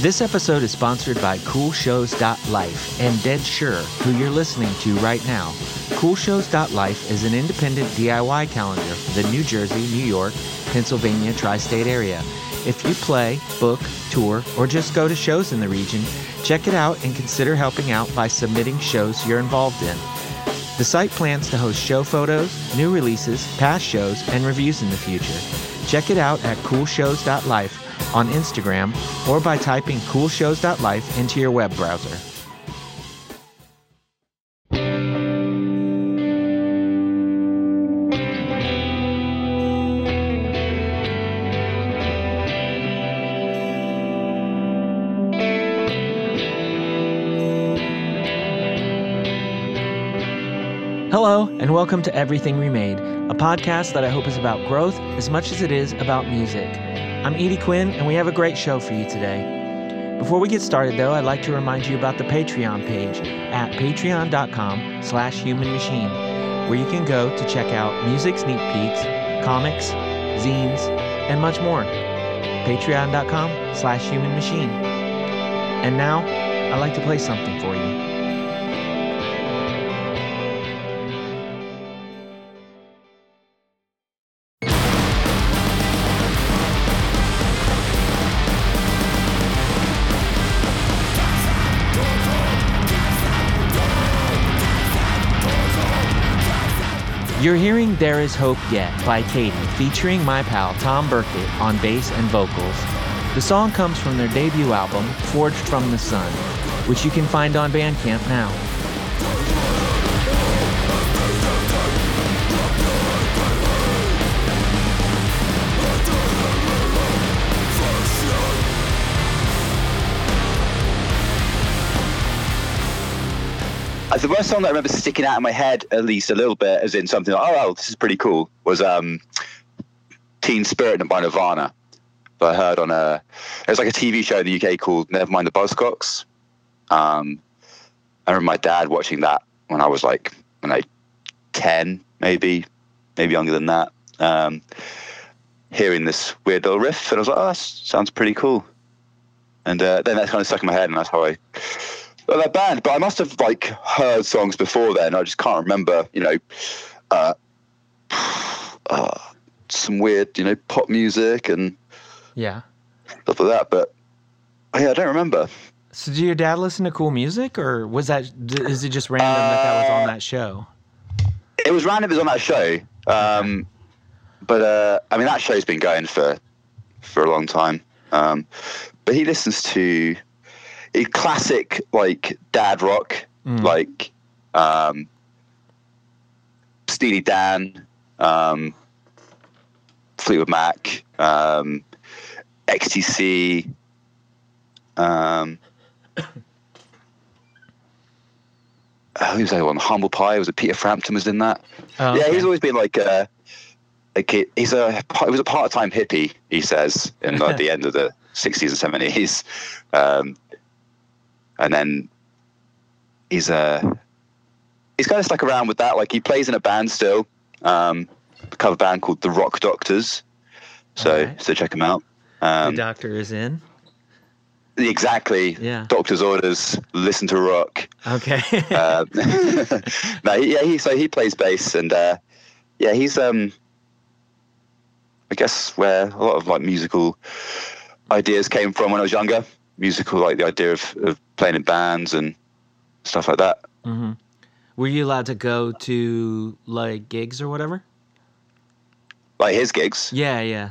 This episode is sponsored by CoolShows.life and Dead Sure, who you're listening to right now. CoolShows.life is an independent DIY calendar for the New Jersey, New York, Pennsylvania tri state area. If you play, book, tour, or just go to shows in the region, check it out and consider helping out by submitting shows you're involved in. The site plans to host show photos, new releases, past shows, and reviews in the future. Check it out at coolshows.life on Instagram or by typing coolshows.life into your web browser. Hello, and welcome to Everything Remade, a podcast that I hope is about growth as much as it is about music. I'm Edie Quinn, and we have a great show for you today. Before we get started, though, I'd like to remind you about the Patreon page at patreon.com slash humanmachine, where you can go to check out music sneak peeks, comics, zines, and much more. Patreon.com slash humanmachine. And now, I'd like to play something for you. You're hearing There Is Hope Yet by Cady, featuring my pal Tom Burkitt on bass and vocals. The song comes from their debut album, Forged from the Sun, which you can find on Bandcamp now. The worst song that I remember sticking out in my head, at least a little bit, as in something like, oh, this is pretty cool, was um, Teen Spirit by Nirvana. That I heard on a, it was like a TV show in the UK called Nevermind the Buzzcocks. Um, I remember my dad watching that when I was like, when I 10, maybe, maybe younger than that. Um, hearing this weird little riff, and I was like, oh, that sounds pretty cool. And uh, then that kind of stuck in my head, and that's how I well, that band, but I must have like heard songs before then. I just can't remember, you know, uh, uh, some weird, you know, pop music and Yeah. stuff like that. But yeah, I don't remember. So, did your dad listen to cool music, or was that is it just random that that was on that show? It was random. It was on that show. Um, but uh, I mean, that show's been going for for a long time. Um, but he listens to classic like dad rock, Mm. like um, Steely Dan, um, Fleetwood Mac, um, XTC. Um, oh, who was that one? Humble Pie. Was it Peter Frampton was in that? Oh, Yeah, okay. he's always been like a, a kid. He's a he was a part time hippie. He says in like, the end of the sixties and seventies, um, and then he's a he's kind of stuck around with that. Like he plays in a band still, um, a cover band called the Rock Doctors. So Alright. so check him out. the Um, doctor is in. exactly. Yeah. Doctor's orders. Listen to rock. Okay. Um, no, yeah, he so he plays bass, and uh, yeah, he's um, I guess where a lot of like musical ideas came from when I was younger. Musical, like the idea of, of playing in bands and stuff like that. hmm Were you allowed to go to like gigs or whatever? Like his gigs, Yeah, yeah.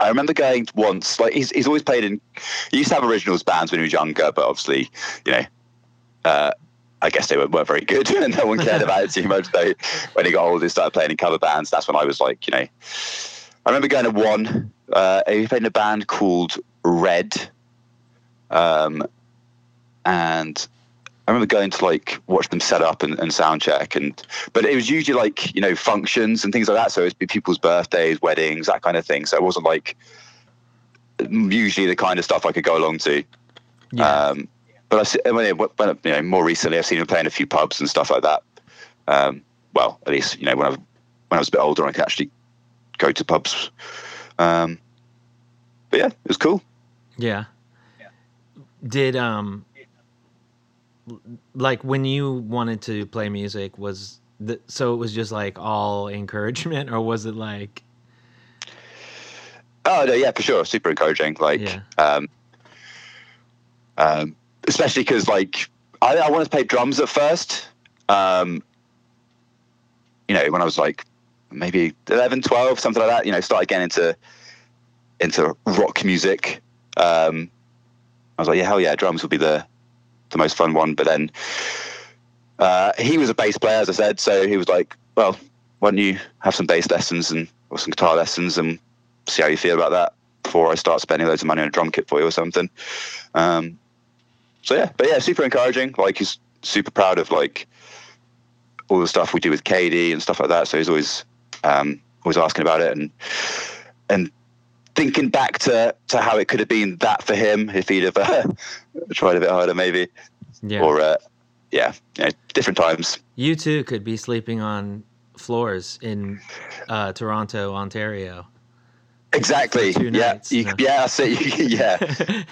I remember going once. Like he's he's always played in. He used to have originals bands when he was younger, but obviously, you know, uh, I guess they weren't, weren't very good, and no one cared about it too much. So when he got older, he started playing in cover bands. That's when I was like, you know, I remember going to one. Uh, he played in a band called Red, um, and I remember going to like watch them set up and, and sound check, and but it was usually like you know functions and things like that. So it'd be people's birthdays, weddings, that kind of thing. So it wasn't like usually the kind of stuff I could go along to. Yeah. Um, but I see, when, it, when you know more recently, I've seen him play in a few pubs and stuff like that. Um, well, at least you know when I when I was a bit older, I could actually go to pubs. Um, but yeah, it was cool. yeah. Did um like when you wanted to play music was the, so it was just like all encouragement or was it like Oh no, yeah, for sure, super encouraging. Like, Yeah. um, um, especially because like I, I wanted to play drums at first. Um, you know, when I was like maybe 11, 12, something like that. You know, started getting into into rock music. Um, I was like, yeah, hell yeah, drums would be the the most fun one. But then uh, he was a bass player, as I said, so he was like, well, why don't you have some bass lessons and or some guitar lessons and see how you feel about that before I start spending loads of money on a drum kit for you or something. Um, so yeah, but yeah, super encouraging. Like he's super proud of like all the stuff we do with Cady and stuff like that. So he's always um, always asking about it and and thinking back to to how it could have been that for him if he'd have uh, tried a bit harder maybe yeah or uh, yeah, know, different times. you too could be sleeping on floors in uh, toronto ontario Exactly. Yeah. nights, You, yeah. yeah. That's it. yeah.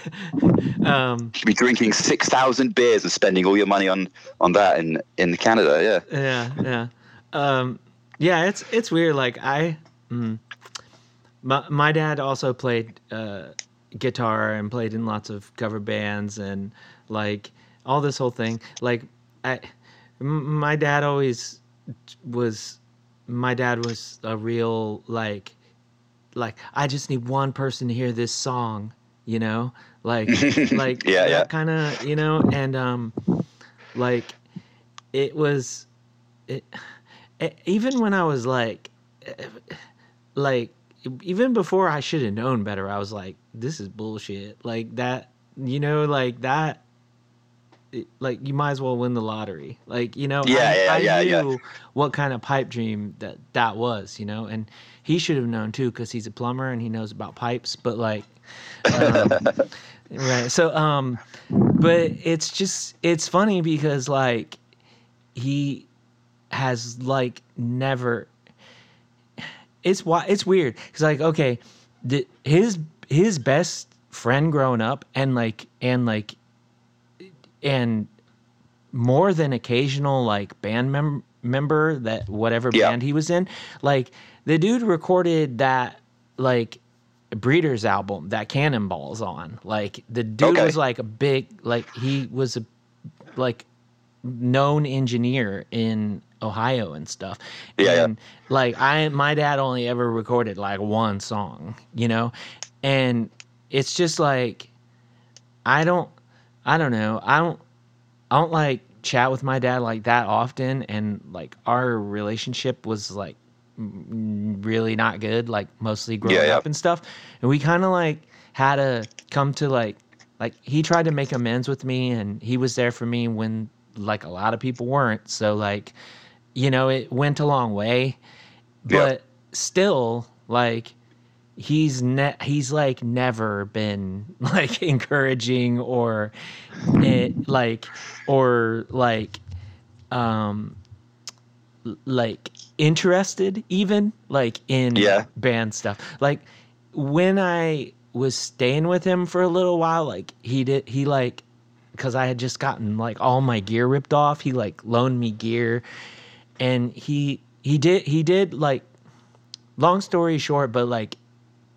um You could be drinking six thousand beers and spending all your money on on that in in Canada. Yeah. yeah yeah um yeah it's it's weird like i mm, my, my dad also played uh guitar and played in lots of cover bands and like all this whole thing. Like i m- my dad always was my dad was a real like like i just need one person to hear this song you know? Like like Yeah, that yeah. kind of you know? And um like it was it, e- even when i was like like even before i should have known better i was like this is bullshit like that you know like that it- like you might as well win the lottery like you know Yeah, I, yeah, I yeah, yeah. knew what kind of pipe dream that that was you know and he should have known too because he's a plumber and he knows about pipes but like um, right so um but it's just it's funny because like he has like never it's why it's weird because like okay the, his his best friend growing up and like and like and more than occasional like band mem- member that whatever Yeah. band he was in like the dude recorded that like breeders album that cannonballs on like the dude Okay. was like a big like he was a like known engineer in ohio and stuff Yeah, yeah. and like i my dad only ever recorded like one song you know and it's just like i don't i don't know i don't I don't like chat with my dad like that often, and like our relationship was like really not good, like mostly growing Yeah, yeah. up and stuff. And we kind of like had to come to like like he tried to make amends with me, and he was there for me when like a lot of people weren't. So like, you know, it went a long way, but still like he's ne- he's like never been like encouraging or it, like or like um like interested even like in Yeah. band stuff. Like when i was staying with him for a little while like he did he like because i had just gotten like all my gear ripped off he like loaned me gear and he he did he did like long story short but like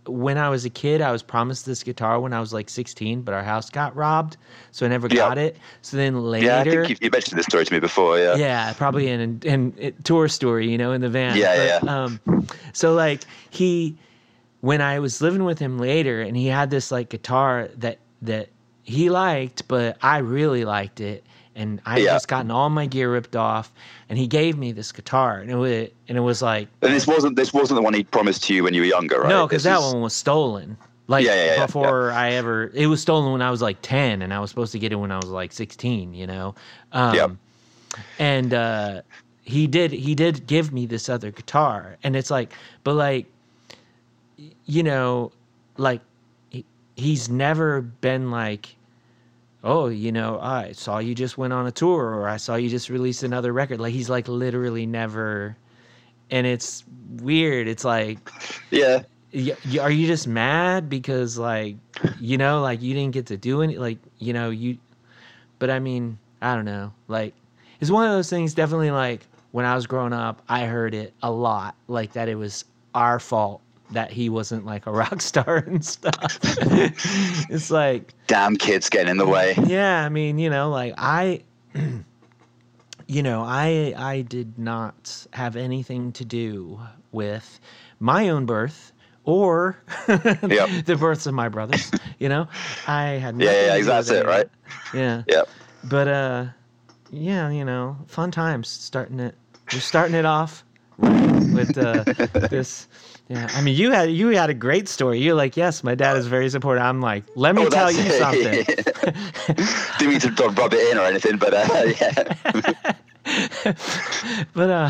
when I was a kid, I was promised this guitar when I was like 16, but our house got robbed, so I never Yeah. got it. So then later, Yeah, I think you, you mentioned this story to me before. Yeah. yeah, probably in in, in tour story, you know, in the van. Yeah, But, Um, so like he, when I was living with him later, and he had this like guitar that that he liked, but I really liked it, and I had Yeah. just gotten all my gear ripped off, and he gave me this guitar, and it was and it was like And this wasn't this wasn't the one he promised to you when you were younger, right? no, because that is- one was stolen. Like Yeah, yeah, yeah, yeah. before I ever, it was stolen when I was like ten, and I was supposed to get it when I was like sixteen. You know, um, Yep. and uh, he did he did give me this other guitar, and it's like, but like, you know, like he, he's never been like, oh, you know, I saw you just went on a tour, or I saw you just released another record. Like he's like literally never, and it's weird. It's like Yeah. y- are you just mad because like you know like you didn't get to do any like you know you but i mean i don't know like it's one of those things definitely like when i was growing up i heard it a lot like that it was our fault that he wasn't like a rock star and stuff it's like Damn kids getting in the way. yeah i mean you know like i you know i i did not have anything to do with my own birth or the births of my brothers you know i had Yeah, nothing yeah, that's it, right? yeah Yep. but uh yeah you know fun times starting it you're starting it off with uh this yeah i mean you had you had a great story. You're like yes my dad is very supportive. I'm like let me Oh, tell you something. Didn't mean to don't rub it in or anything, but uh, yeah. but uh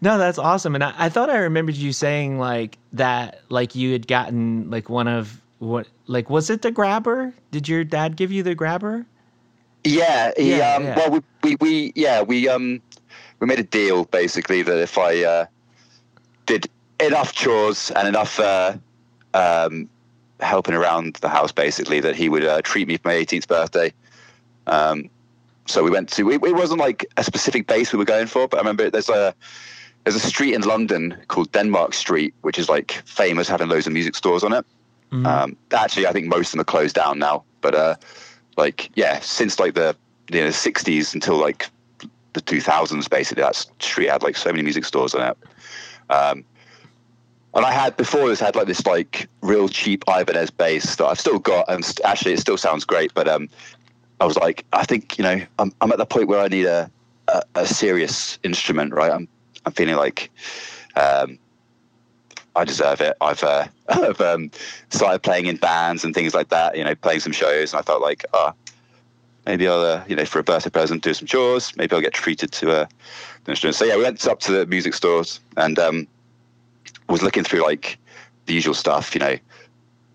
no that's awesome. And I, I thought i remembered you saying like that like you had gotten like one of what like was it the grabber? Did your dad give you the grabber? Yeah, he, Yeah, um, yeah. well, we, we, we, yeah, we, um, we made a deal basically that if I uh, did enough chores and enough uh, um, helping around the house, basically, that he would uh, treat me for my 18th birthday. Um, so we went to. It, it wasn't like a specific base we were going for, but I remember there's a there's a street in London called Denmark Street, which is like famous, having loads of music stores on it. Mhm. Um, actually, I think most of them are closed down now. But uh, like, yeah, since like the you know, 60s until like the 2000s, basically, that street had like so many music stores on it. Um, and I had before this had like this like real cheap Ibanez bass that I've still got, and st- actually it still sounds great. But um, I was like, I think you know, I'm I'm at the point where I need a a, a serious instrument, right? I'm I'm feeling like um, I deserve it. I've uh, I've um, started playing in bands and things like that. You know, playing some shows, and I felt like, ah, maybe I'll uh, you know for a birthday present do some chores. Maybe I'll get treated to a an instrument. So yeah, we went up to the music stores and um, was looking through like the usual stuff. You know,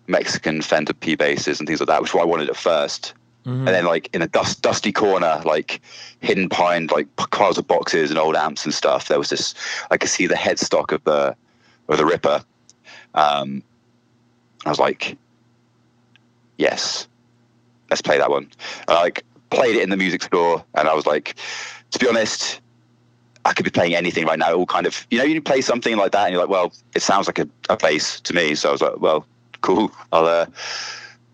Mexican Fender P basses and things like that, which is what I wanted at first. Mhm. And then like in a dust, dusty corner, like hidden behind like piles of boxes and old amps and stuff, there was this. I could see the headstock of the of the Ripper. Um, I was like, yes, let's play that one. And I like played it in the music store, and I was like, to be honest, I could be playing anything right now. All kind of, you know, you play something like that, and you're like, well, it sounds like a, a bass to me. So I was like, well, cool, I'll uh,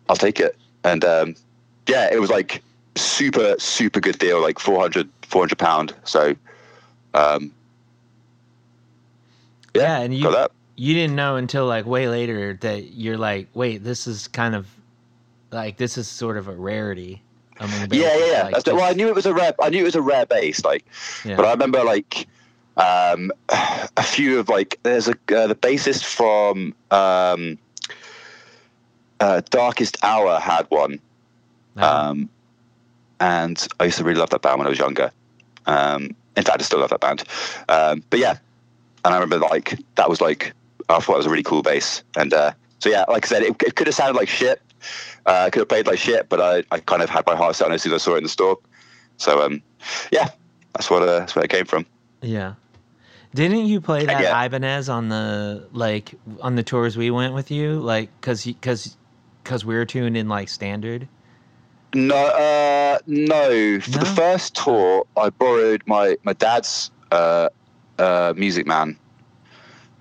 I'll take it. And um, yeah, it was like super super good deal, like 400 400 pound. So um, yeah and you got that. you didn't know until like way later that you're like wait this is kind of like this is sort of a rarity Yeah, yeah, yeah. like, the, well, I knew it was a rare. I knew it was a rare bass, like. Yeah. But I remember like um, a few of like there's a uh, the bassist from um, uh, Darkest Hour had one, No. um, and I used to really love that band when I was younger. Um, in fact, I still love that band. Um, but yeah, and I remember like that was like I thought it was a really cool bass, and uh, so yeah, like I said, it, it could have sounded like shit. Uh, I could have played like shit, but I, I kind of had my heart set on it as soon as I saw it in the store. So um, yeah, that's what uh, that's where it came from. Yeah. Didn't you play that Yeah. Ibanez on the like on the tours we went with you? Like, cause cause cause we were tuned in like standard. No, uh, no. For the first tour, I borrowed my my dad's uh, uh, Music Man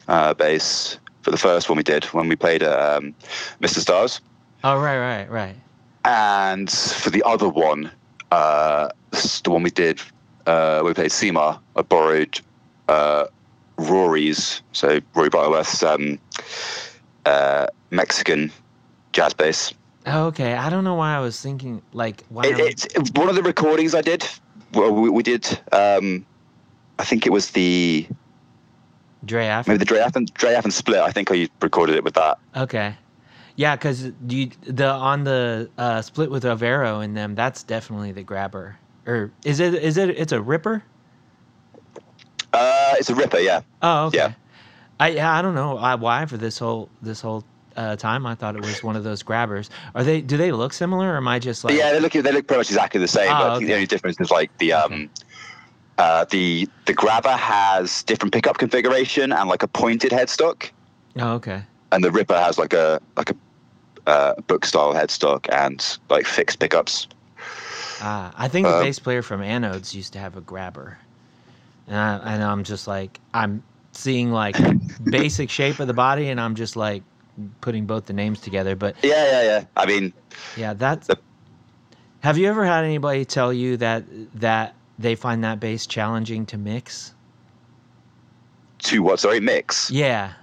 uh, bass for the first one we did when we played um, Mr. Stars, Oh right, right, right. and for the other one, uh, the one we did, uh, we played Seymour. I borrowed uh, Rory's, so Rory Butterworth's um, uh, Mexican jazz bass. Oh, okay. I don't know why I was thinking like why. It, I'm- it's one of the recordings I did. Well, we, we did. Um, I think it was the Dre Aff- maybe the Dre Affen, Dre Affen split. I think I recorded it with that. Okay. Yeah, because you the on the uh, split with Overo in them, that's definitely the grabber. Or is it? Is it? It's a ripper. Uh, it's a Ripper, yeah. Oh, okay. Yeah. I yeah, I don't know why for this whole this whole uh, time I thought it was one of those grabbers. Are they? Do they look similar, or am I just like? yeah, they look they look pretty much exactly the same. Oh, but I think the only difference is like the um, uh, the the grabber has different pickup configuration and like a pointed headstock. Oh, okay. and the Ripper has like a like a uh, book style headstock and like fixed pickups. Ah, I think the Uh, bass player from Anodes used to have a grabber, and, I, and I'm just like I'm seeing like basic shape of the body, and I'm just like putting both the names together. But Yeah, yeah, yeah. I mean, yeah, that's. The- Have you ever had anybody tell you that that they find that bass challenging to mix? to what? Sorry, mix. Yeah.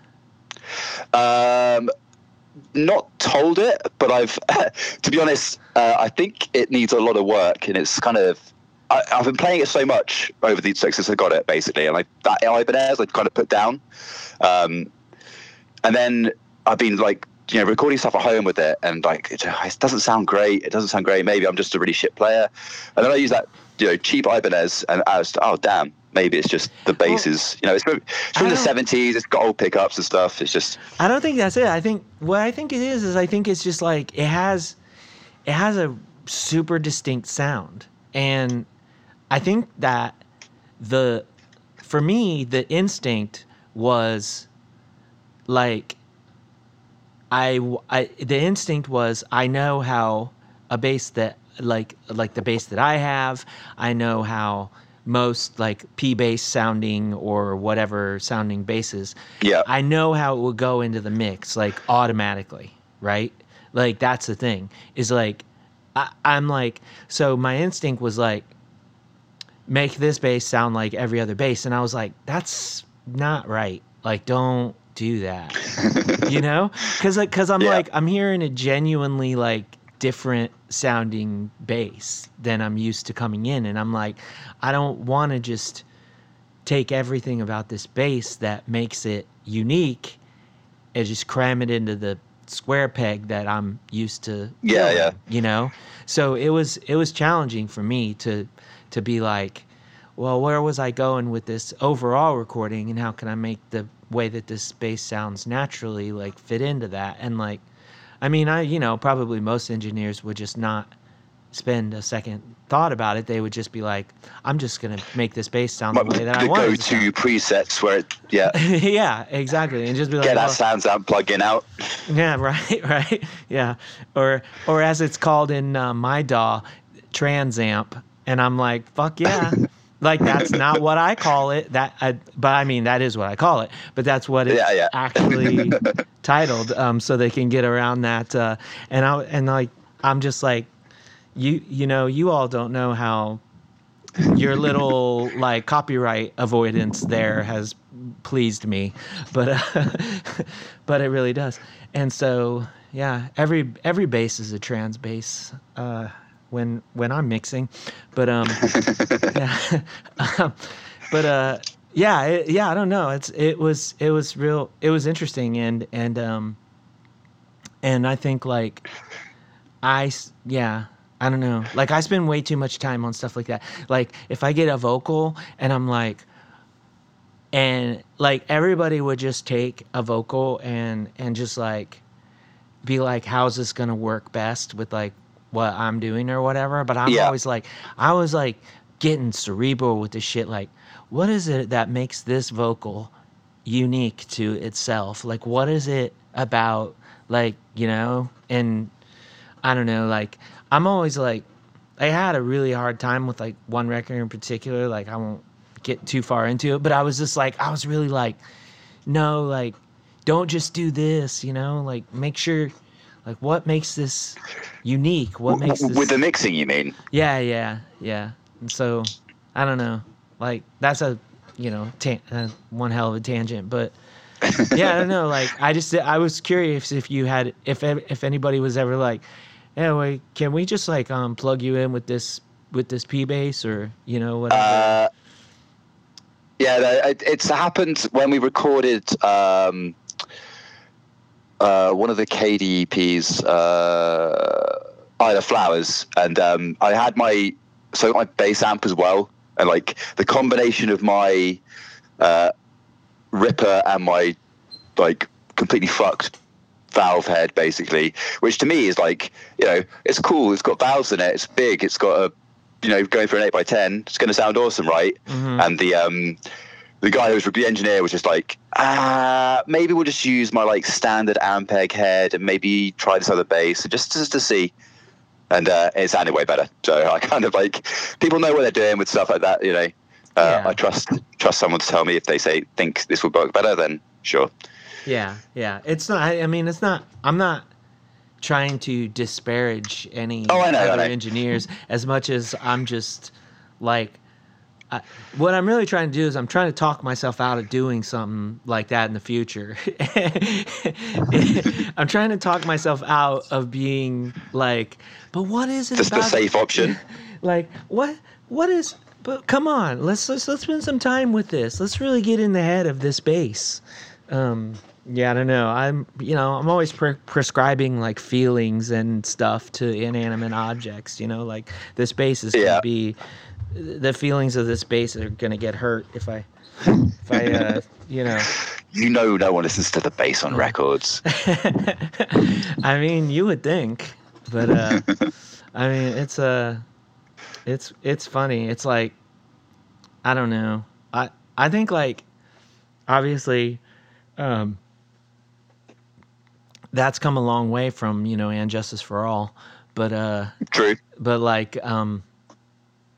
Um, not told it, but I've, to be honest, uh, I think it needs a lot of work, and it's kind of. I, I've been playing it so much over the since I got it, basically, and like that Ibanez, I've kind of put down, um, and then I've been like, you know, recording stuff at home with it, and like it, it doesn't sound great. It doesn't sound great. Maybe I'm just a really shit player, and then I use that, you know, cheap Ibanez, and I was, oh damn, maybe it's just the bass Well, is, you know, it's from, it's from the '70s. It's got old pickups and stuff. It's just I don't think that's it. I think what I think it is is I think it's just like it has it has a super distinct sound. And I think that the for me the instinct was like I, I the instinct was I know how a bass that like like the bass that I have, I know how most like P bass sounding or whatever sounding basses yeah. I know how it will go into the mix like automatically, right? Like that's the thing is like I, I'm like so my instinct was like make this bass sound like every other bass, and I was like that's not right. Like don't do that, you know? Because like because I'm Yeah. like I'm hearing a genuinely like different sounding bass than I'm used to coming in, and I'm like I don't want to just take everything about this bass that makes it unique and just cram it into the square peg that I'm used to. Yeah, filling, yeah. You know, so it was it was challenging for me to to be like, well, where was I going with this overall recording, and how can I make the way that this bass sounds naturally like fit into that? And like, I mean, I you know probably most engineers would just not spend a second thought about it. They would just be like, I'm just gonna make this bass sound the way that I the want. it to presets where it, yeah, yeah, exactly, and just be like, get that well, sounds out, plug in out. yeah, right, right, yeah, or or as it's called in uh, my DAW, Transamp, and I'm like, fuck yeah. Like that's not what I call it. That, I, but I mean that is what I call it. But that's what it's Yeah, yeah. actually titled, um, so they can get around that. Uh, and I and like I'm just like, you you know you all don't know how your little like copyright avoidance there has pleased me but uh, but it really does and so yeah every every bass is a trans bass uh when when i'm mixing but um yeah um, but uh yeah it, yeah i don't know it's it was it was real it was interesting and and um and i think like I yeah, I don't know. Like I spend way too much time on stuff like that. Like if I get a vocal and I'm like and like everybody would just take a vocal and and just like be like how's this going to work best with like what I'm doing or whatever, but I'm Yeah. always like I was like getting cerebral with the shit like what is it that makes this vocal unique to itself? Like what is it about like, you know, and I don't know, like I'm always like I had a really hard time with like one record in particular, like I won't get too far into it, but I was just like I was really like no, like don't just do this, you know, like make sure like what makes this unique? What makes this With the mixing, you mean? Yeah, yeah, yeah. And so I don't know. Like that's a, you know, tan- uh, one hell of a tangent, but yeah, I don't know. Like, I just I was curious if you had if if anybody was ever like, anyway, can we just like um plug you in with this with this P bass or you know whatever? Uh, yeah, it, it's happened when we recorded um, uh, one of the Cady EPs, uh, Isla Flowers, and um, I had my so my bass amp as well, and like the combination of my uh, Ripper and my like completely fucked valve head basically which to me is like you know it's cool it's got valves in it it's big it's got a you know going for an 8 by 10 it's going to sound awesome right Mhm. and the um the guy who was the engineer was just like, ah, maybe we'll just use my like standard Ampeg head and maybe try this other bass just just to see. And uh, it sounded way better. So I kind of like people know what they're doing with stuff like that. You know, uh, Yeah. I trust trust someone to tell me if they say think this would work better. Then sure. Yeah, yeah. It's not. I mean, it's not. I'm not trying to disparage any Oh, know, other engineers as much as I'm just like. I, what I'm really trying to do is I'm trying to talk myself out of doing something like that in the future. I'm trying to talk myself out of being like, but what is it Just the safe option. like what what is but come on let's let's let's spend some time with this let's really get in the head of this bass um yeah i don't know i'm you know i'm always pre- prescribing like feelings and stuff to inanimate objects you know like this bass is gonna Yeah. be the feelings of this bass are gonna get hurt if i if i uh you know You know, no one listens to the bass on records. I mean, you would think, but uh, I mean, it's uh, it's it's funny. It's like, I don't know. I I think like, obviously, um, that's come a long way from you know, and justice for all, but uh, True. but like um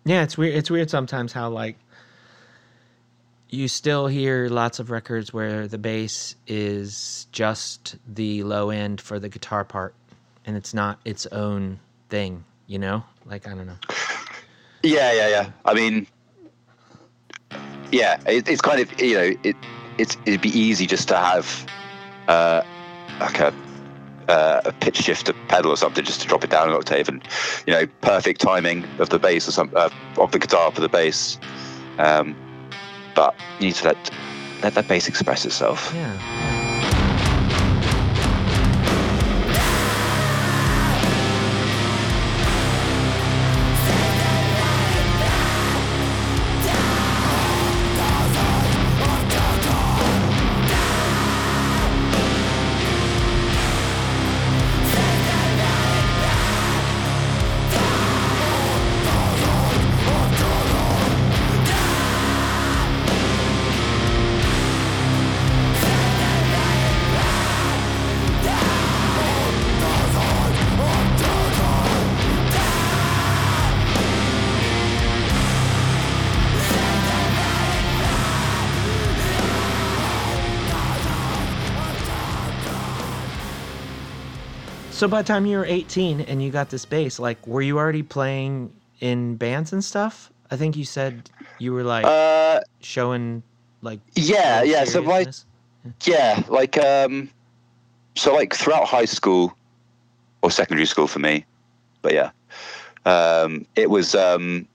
yeah it's weird it's weird sometimes how like you still hear lots of records where the bass is just the low end for the guitar part and it's not its own thing you know like i don't know Yeah, yeah, yeah. I mean, yeah, it, it's kind of you know it it's it'd be easy just to have uh, like a uh, a pitch shifter pedal or something just to drop it down an octave and you know perfect timing of the bass or some uh, of the guitar for the bass. Um, but you need to let let that bass express itself. yeah so by the time you were 18 and you got this bass like were you already playing in bands and stuff i think you said you were like Uh, showing like yeah, yeah. So like? Yeah, like um, so like throughout high school or secondary school for me, but yeah, um, it was um,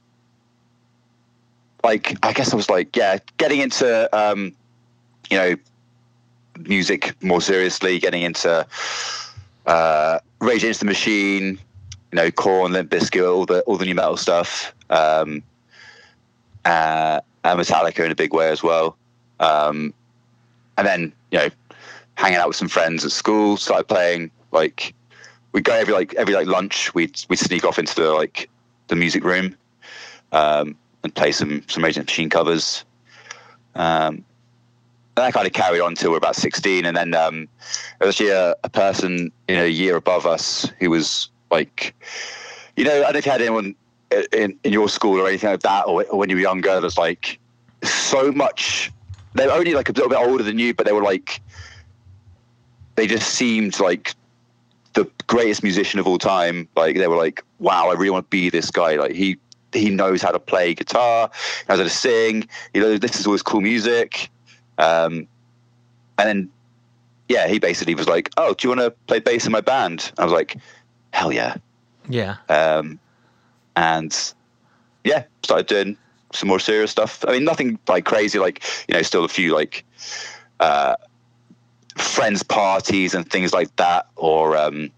like I guess I was like yeah, getting into um, you know, music more seriously, getting into uh, Rage Against the Machine, you know, Korn, Limp Bizkit, all the all the nu metal stuff, um, uh, and Metallica in a big way as well. Um, and then you know hanging out with some friends at school started playing like we'd go every like every like lunch we'd we'd sneak off into the like the music room um, and play some some Rage Against the Machine covers um, and that kind of carried on till we we're about 16 and then um, there was actually a, a person in a year above us who was like you know I don't know if you had anyone in, in your school or anything like that or, or when you were younger there's like so much they were only like a little bit older than you, but they were like they just seemed like the greatest musician of all time. Like they were like, wow, I really want to be this guy. Like he he knows how to play guitar, knows how to sing. You know, this is all cool music. Um, and then yeah, he basically was like, oh, do you want to play bass in my band? I was like, hell yeah. yeah Um, and yeah, started doing some more serious stuff. I mean, nothing like crazy, like, you know, still a few like uh, friends' parties and things like that. Or, um,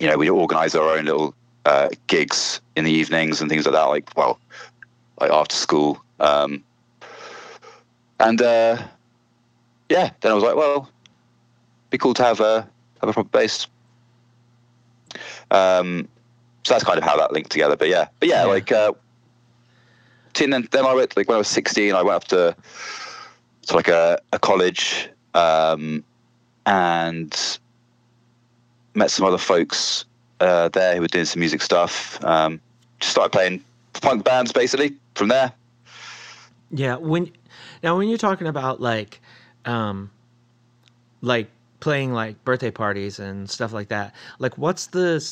you know, we organize our own little uh, gigs in the evenings and things like that, like, well, like after school. Um, and uh, yeah, then I was like, well, be cool to have a, have a proper bass. Um, so that's kind of how that linked together. But yeah, but yeah, Yeah. like uh, and then then I went like when I was sixteen, I went up to to like a, a college um, and met some other folks uh, there who were doing some music stuff. Um, just started playing punk bands basically from there. Yeah, when now when you're talking about like um like playing like birthday parties and stuff like that, like what's the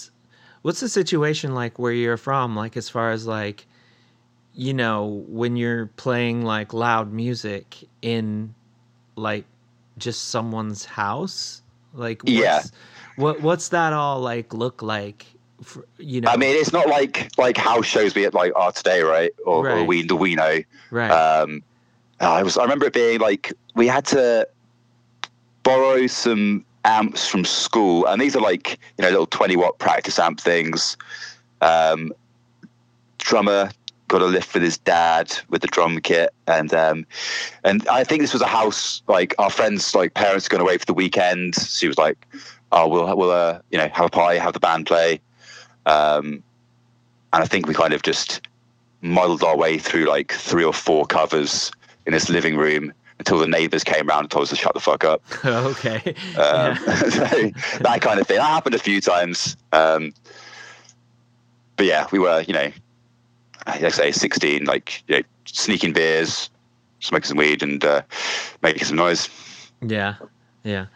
what's the situation like where you're from like as far as like you know when you're playing like loud music in like just someone's house like what's, Yeah. what what's that all like look like for, you know I mean, it's not like like house shows we at like are today, right? Or, or we the we know. right Um, I was I remember it being like we had to borrow some amps from school, and these are like you know little twenty watt practice amp things. Um, drummer got a lift with his dad with the drum kit, and um, and I think this was a house like our friends like parents going away for the weekend. She was like, "Oh, we'll we'll uh, you know have a pie, have the band play," um, and I think we kind of just muddled our way through like three or four covers in this living room until the neighbors came around and told us to shut the fuck up. okay Um, Yeah. so that kind of thing. That happened a few times. Um, but yeah, we were, you know, like I say, 16, like, you know, sneaking beers, smoking some weed and uh, making some noise. Yeah, yeah.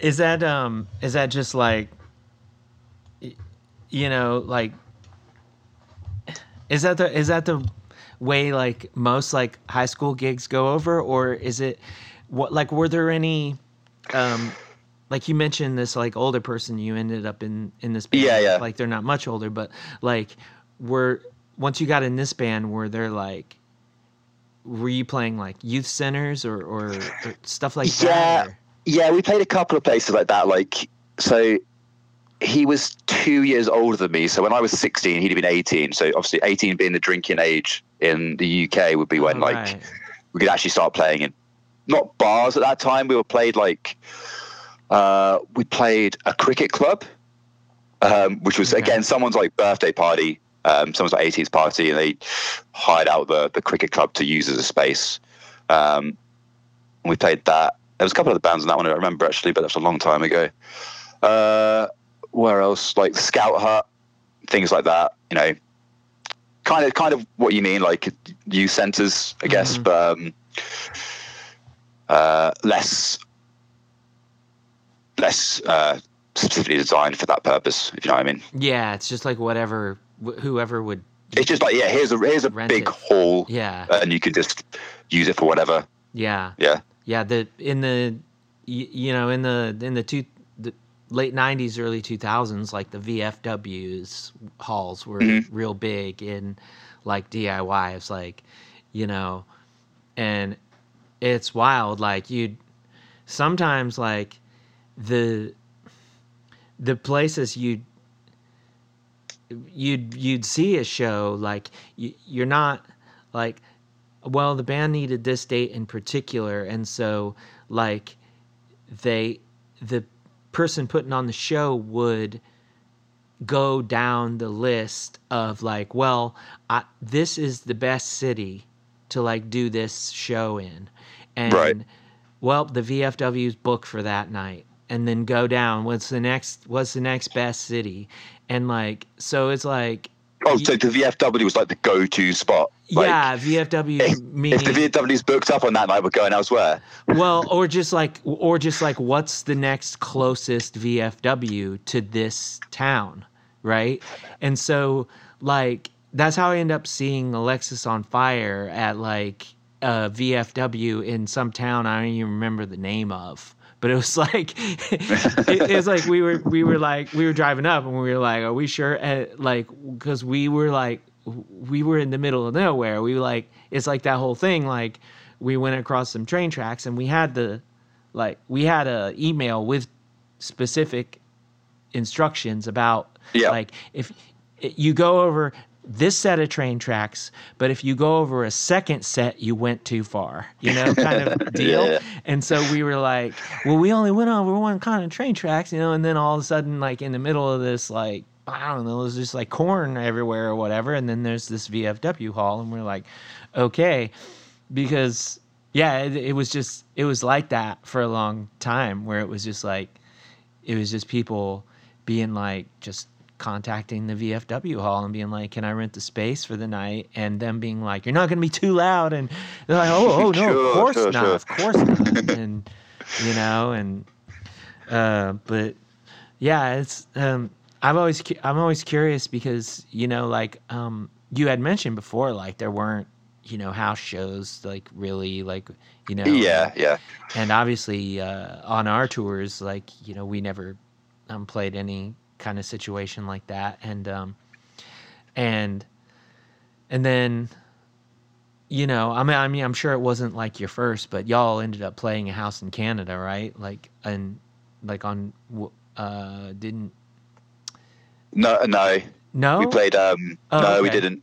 Is that um is that just like you know like is that the is that the way like most like high school gigs go over or is it what like were there any um like you mentioned this like older person you ended up in in this band Yeah, yeah. like they're not much older but like were once you got in this band were there like were you playing like youth centers or or, or stuff like Yeah. that or- Yeah, we played a couple of places like that. Like, so he was two years older than me. So when I was 16, he'd have been 18. So obviously, 18 being the drinking age in the UK would be when Oh, like right. we could actually start playing in not bars at that time. We were played like uh, we played a cricket club, um, which was Okay. again someone's like birthday party, um, someone's like 18th party, and they hired out the the cricket club to use as a space. Um, and we played that. There was a couple of the bands in that one I don't remember actually, but that's a long time ago. Uh, where else? Like Scout Hut, things like that. You know, kind of kind of what you mean, like youth centers, I guess, Mhm. but um, uh, less less uh, specifically designed for that purpose. If you know what I mean. yeah it's just like whatever wh- whoever would It's just like yeah, here's a here's a big it. hall, yeah and you can just use it for whatever. yeah Yeah, yeah the in the you know in the in the two late 90s early 2000s like the vfws halls were Mhm. real big in like diy it's like you know and it's wild like you'd sometimes like the the places you'd you'd you'd see a show like you, you're not like well the band needed this date in particular and so like they the person putting on the show would go down the list of like well I, this is the best city to like do this show in. And Right. well the vfw's booked for that night. And then go down. What's the next what's the next best city? And like so it's like Oh, so the VFW was like the go-to spot. Like, yeah vfw If, meaning if the VFW's booked up on that night, we're going elsewhere. well or just like or just like what's the next closest vfw to this town right and so like that's how i end up seeing Alexisonfire at like a vfw in some town i don't even remember the name of but it was like it, it was like we were we were like we were driving up and we were like are we sure and like because we were like we were in the middle of nowhere we were like it's like that whole thing like we went across some train tracks and we had the like we had a email with specific instructions about Yeah. like if you go over this set of train tracks but if you go over a second set you went too far you know kind of deal Yeah. and so we were like well we only went over one kind of train tracks you know and then all of a sudden like in the middle of this like i don't know there's just like corn everywhere or whatever and then there's this vfw hall and we're like okay because yeah, it, it was just it was like that for a long time, where it was just like it was just people being like just contacting the VFW hall and being like, "Can I rent the space for the night?" And them being like, "You're not going to be too loud," and they're like, "Oh, oh no, Sure, of course sure, not, sure. of course not," and you know, and uh, but yeah, it's um, I'm always cu- I'm always curious because you know, like um, you had mentioned before, like there weren't you know house shows like really like you know Yeah, yeah. and obviously uh, on our tours like you know we never um, played any kind of situation like that and um and and then you know i mean i mean i'm sure it wasn't like your first but y'all ended up playing a house in canada right like and like on uh didn't No, no. no We played. Um, Oh, no, we didn't.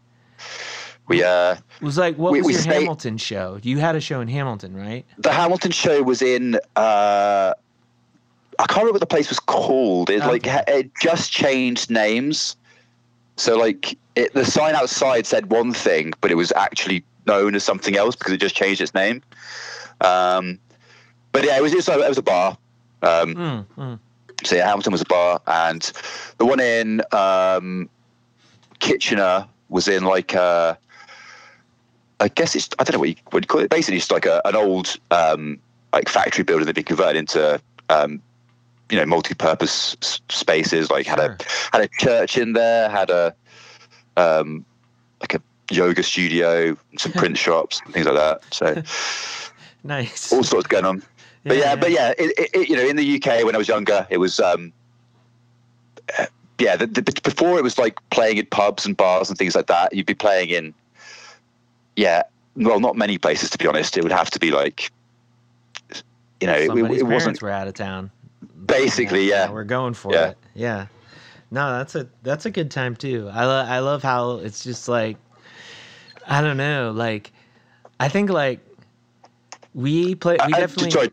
We uh, it was like what we- was we your stayed- hamilton show you had a show in hamilton right the Hamilton show was in. Uh, I can't remember what the place was called. It like Okay. ha- it just changed names. So like it, the sign outside said one thing, but it was actually known as something else because it just changed its name. Um, but yeah, it was it was, a- it was a bar. Um, mm, mm. so yeah, Hamilton was a bar, and the one in um, Kitchener was in like a, I guess it's I don't know what you would call it. Basically, it's like a, an old um, like factory building that had been converted into um, you know multi-purpose s- spaces. Like had Sure. a had a church in there, had a um, like a yoga studio, some print shops, and things like that. So nice all sorts going on. But yeah, but yeah, it, it, you know, in the UK when I was younger, it was um, yeah. The, the, before it was like playing in pubs and bars and things like that. You'd be playing in yeah, well, not many places to be honest. It would have to be like you know, it, somebody's it wasn't were out of town. Basically yeah. we're going for Yeah. it. Yeah, no, that's a that's a good time too. I lo- I love how it's just like I don't know, like I think like we play we Uh, uh, definitely sorry,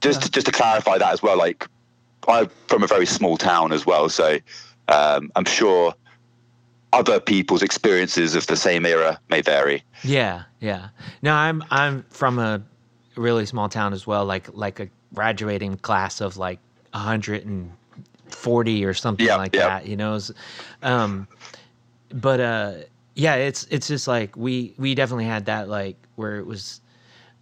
just Yeah. to, just to clarify that as well. Like I'm from a very small town as well, so um, I'm sure other people's experiences of the same era may vary. Yeah, yeah. No, I'm I'm from a really small town as well, like like a graduating class of like 140 or something like that, you know. Um but uh yeah, it's it's just like we we definitely had that like where it was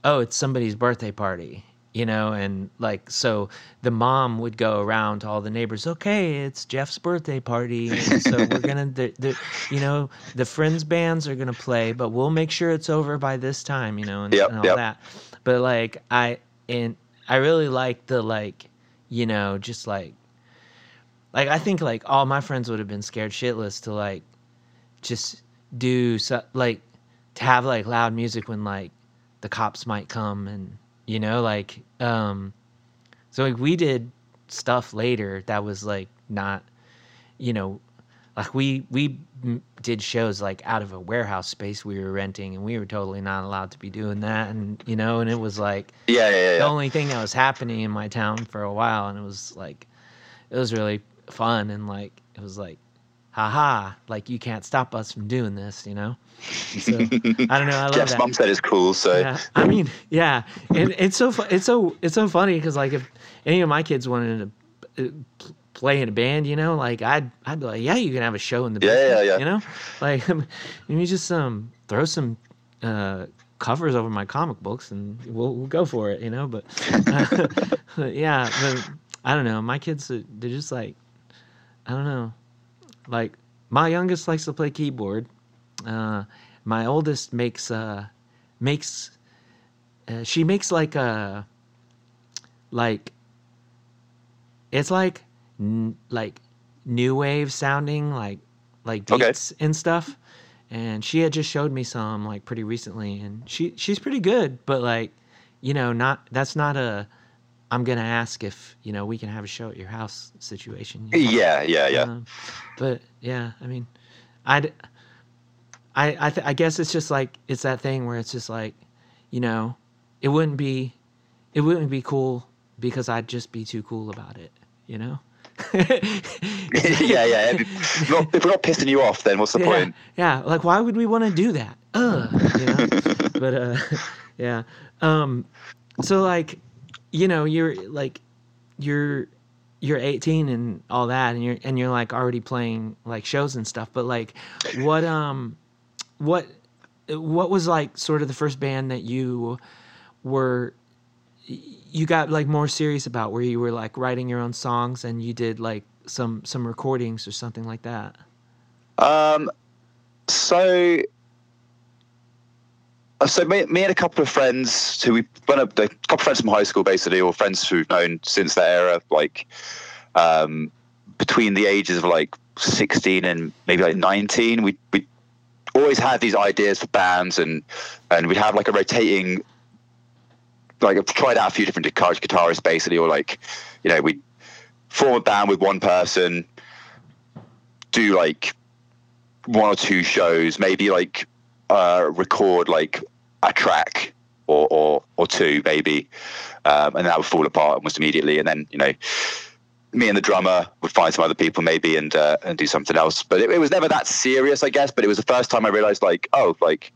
oh, it's somebody's birthday party, you know, and like so the mom would go around to all the neighbors, okay, it's Jeff's birthday party, and so we're gonna, the, the, you know, the friends bands are gonna play, but we'll make sure it's over by this time, you know, and, Yep, and all yep. that. But like I and I really like the like, you know, just like, like I think like all my friends would have been scared shitless to like, just do so like to have like loud music when like the cops might come and you know like um so like we did stuff later that was like not you know like we we did shows like out of a warehouse space we were renting and we were totally not allowed to be doing that and you know and it was like Yeah, yeah, yeah. the only thing that was happening in my town for a while and it was like it was really fun and like it was like haha like you can't stop us from doing this you know so i don't know i love Jeff's that mum said it's cool, so yeah i mean yeah and it's so fu- it's so it's so funny because like if any of my kids wanted to uh, play in a band you know? Like i'd i'd be like yeah you can have a show in the Yeah, yeah, basement," yeah. you know? Like let me just um throw some uh covers over my comic books and we'll, we'll go for it you know? But uh, yeah but i don't know. My kids uh, they're just like i don't know. Like my youngest likes to play keyboard. Uh my oldest makes uh makes uh, she makes like a like it's like n- like new wave sounding like like Okay. and stuff and she had just showed me some like pretty recently and she she's pretty good but like you know not that's not a i'm gonna ask if you know we can have a show at your house situation you know? yeah, yeah, yeah. Um, but yeah, I mean, I'd, I, I, th- I guess it's just like it's that thing where it's just like, you know, it wouldn't be, it wouldn't be cool because I'd just be too cool about it, you know. yeah, yeah. If, not, if we're not pissing you off, then what's the yeah, point? yeah. Like, why would we want to do that? Ugh, you know. but uh, yeah. Um, so like, you know, you're like, you're you're 18 and all that, and you're and you're like already playing like shows and stuff. But like, what um, what what was like sort of the first band that you were you got like more serious about where you were like writing your own songs and you did like some some recordings or something like that Um, so, uh, so me, me and a couple of friends who we went up, a couple of friends from high school, basically, or friends who've known since that era, like um, between the ages of like 16 and maybe like 19, we we always had these ideas for bands, and and we'd have like a rotating. Like I've tried out a few different guitar- guitarists, basically, or like, you know, we form a band with one person, do like one or two shows, maybe like uh, record like a track or or, or two, maybe, um, and that would fall apart almost immediately. And then you know, me and the drummer would find some other people maybe and uh, and do something else. But it, it was never that serious, I guess. But it was the first time I realized like, oh, like,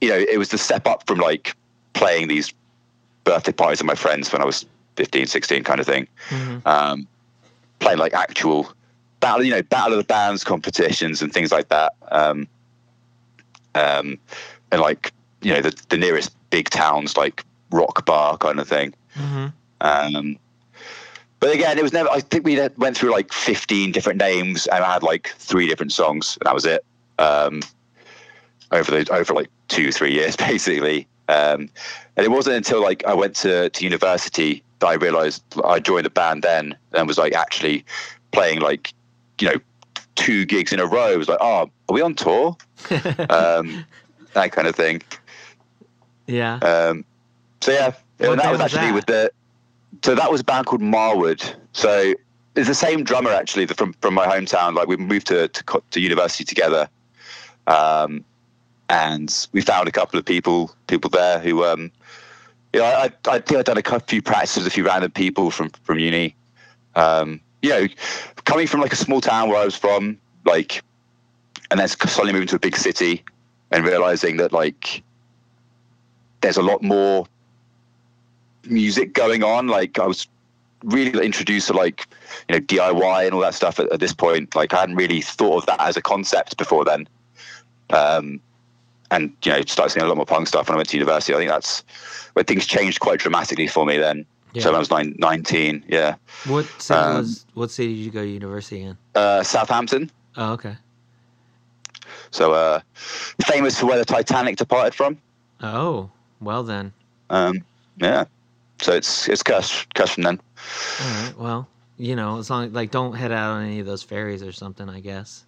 you know, it was the step up from like playing these birthday parties with my friends when I was 15, 16 kind of thing. Um, playing like actual battle, you know, battle of the bands competitions and things like that. Um, um, and like, you know, the, the nearest big towns like Rock Bar kind of thing. mm-hmm. Um, but again, it was never. I think we went through like fifteen different names, and I had like three different songs, and that was it. Um, over the over like two three years, basically. Um, and it wasn't until like I went to to university that I realized I joined the band then, and was like actually playing like you know two gigs in a row. It was like, oh, are we on tour? um, that kind of thing. yeah Um, so yeah, that was was actually that? with the. So that was a band called Marwood. So it's the same drummer actually from from my hometown. Like we moved to to, to university together, um, and we found a couple of people people there who, um, you know, I I think I'd done a few practices with a few random people from from uni. Um, you know, coming from like a small town where I was from, like, and then suddenly moving to a big city and realizing that like there's a lot more music going on. Like I was really introduced to like you know DIY and all that stuff at, at this point. Like I hadn't really thought of that as a concept before then. Um, and you know, started seeing a lot more punk stuff when I went to university. I think that's where things changed quite dramatically for me then. Yeah. So when I was nine, 19, yeah. what city um, was what city did you go to university in Uh, Southampton. oh okay So uh, famous for where the Titanic departed from. oh well then Um, yeah. So it's it's cursed, cursed from then. all right well you know as long like don't head out on any of those ferries or something i guess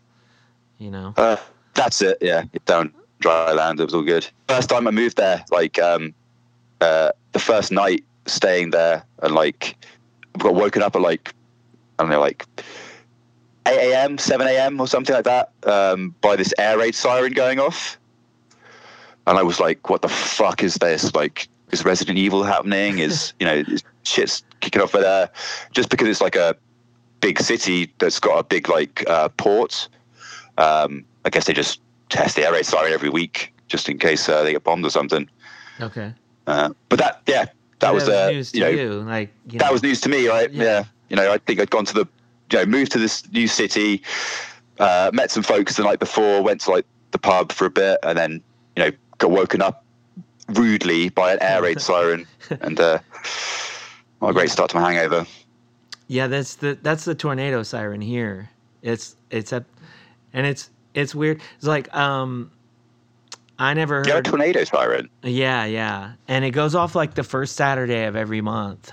you know Uh, that's it. Yeah, down dry land. It was all good. First time I moved there, like um, uh, the first night staying there, and like I got woken up at like I don't know, like eight a.m., seven a.m. or something like that, um, by this air raid siren going off, and I was like, "What the fuck is this? Like, is Resident Evil happening? Is you know, is shit's kicking off?" But uh, just because it's like a big city that's got a big like uh, port. Um, I guess they just test the air raid siren every week just in case uh, they get bombed or something. okay Uh, but that, yeah, that was, uh, news to you know, you like you that know, was news to me, right? Yeah. Yeah. You know, I think I'd gone to the, you know, moved to this new city, uh, met some folks the night before, went to like the pub for a bit, and then, you know, got woken up rudely by an air raid siren, and uh, what a great start to my hangover. Yeah, that's the that's the tornado siren here. It's it's a, and it's it's weird. It's like um, I never heard. have a heard. tornado siren. Yeah, yeah, and it goes off like the first Saturday of every month,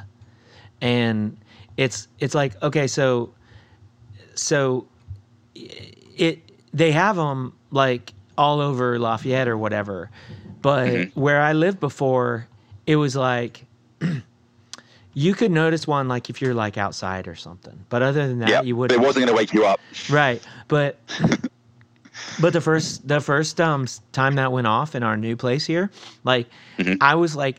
and it's it's like okay, so so it they have them like all over Lafayette or whatever, but Mm-hmm. where I lived before, it was like you could notice one like if you're like outside or something, but other than that, Yeah, you wouldn't. it wasn't going to wake you up. Right, but but the first the first um time that went off in our new place here, like Mhm. I was like,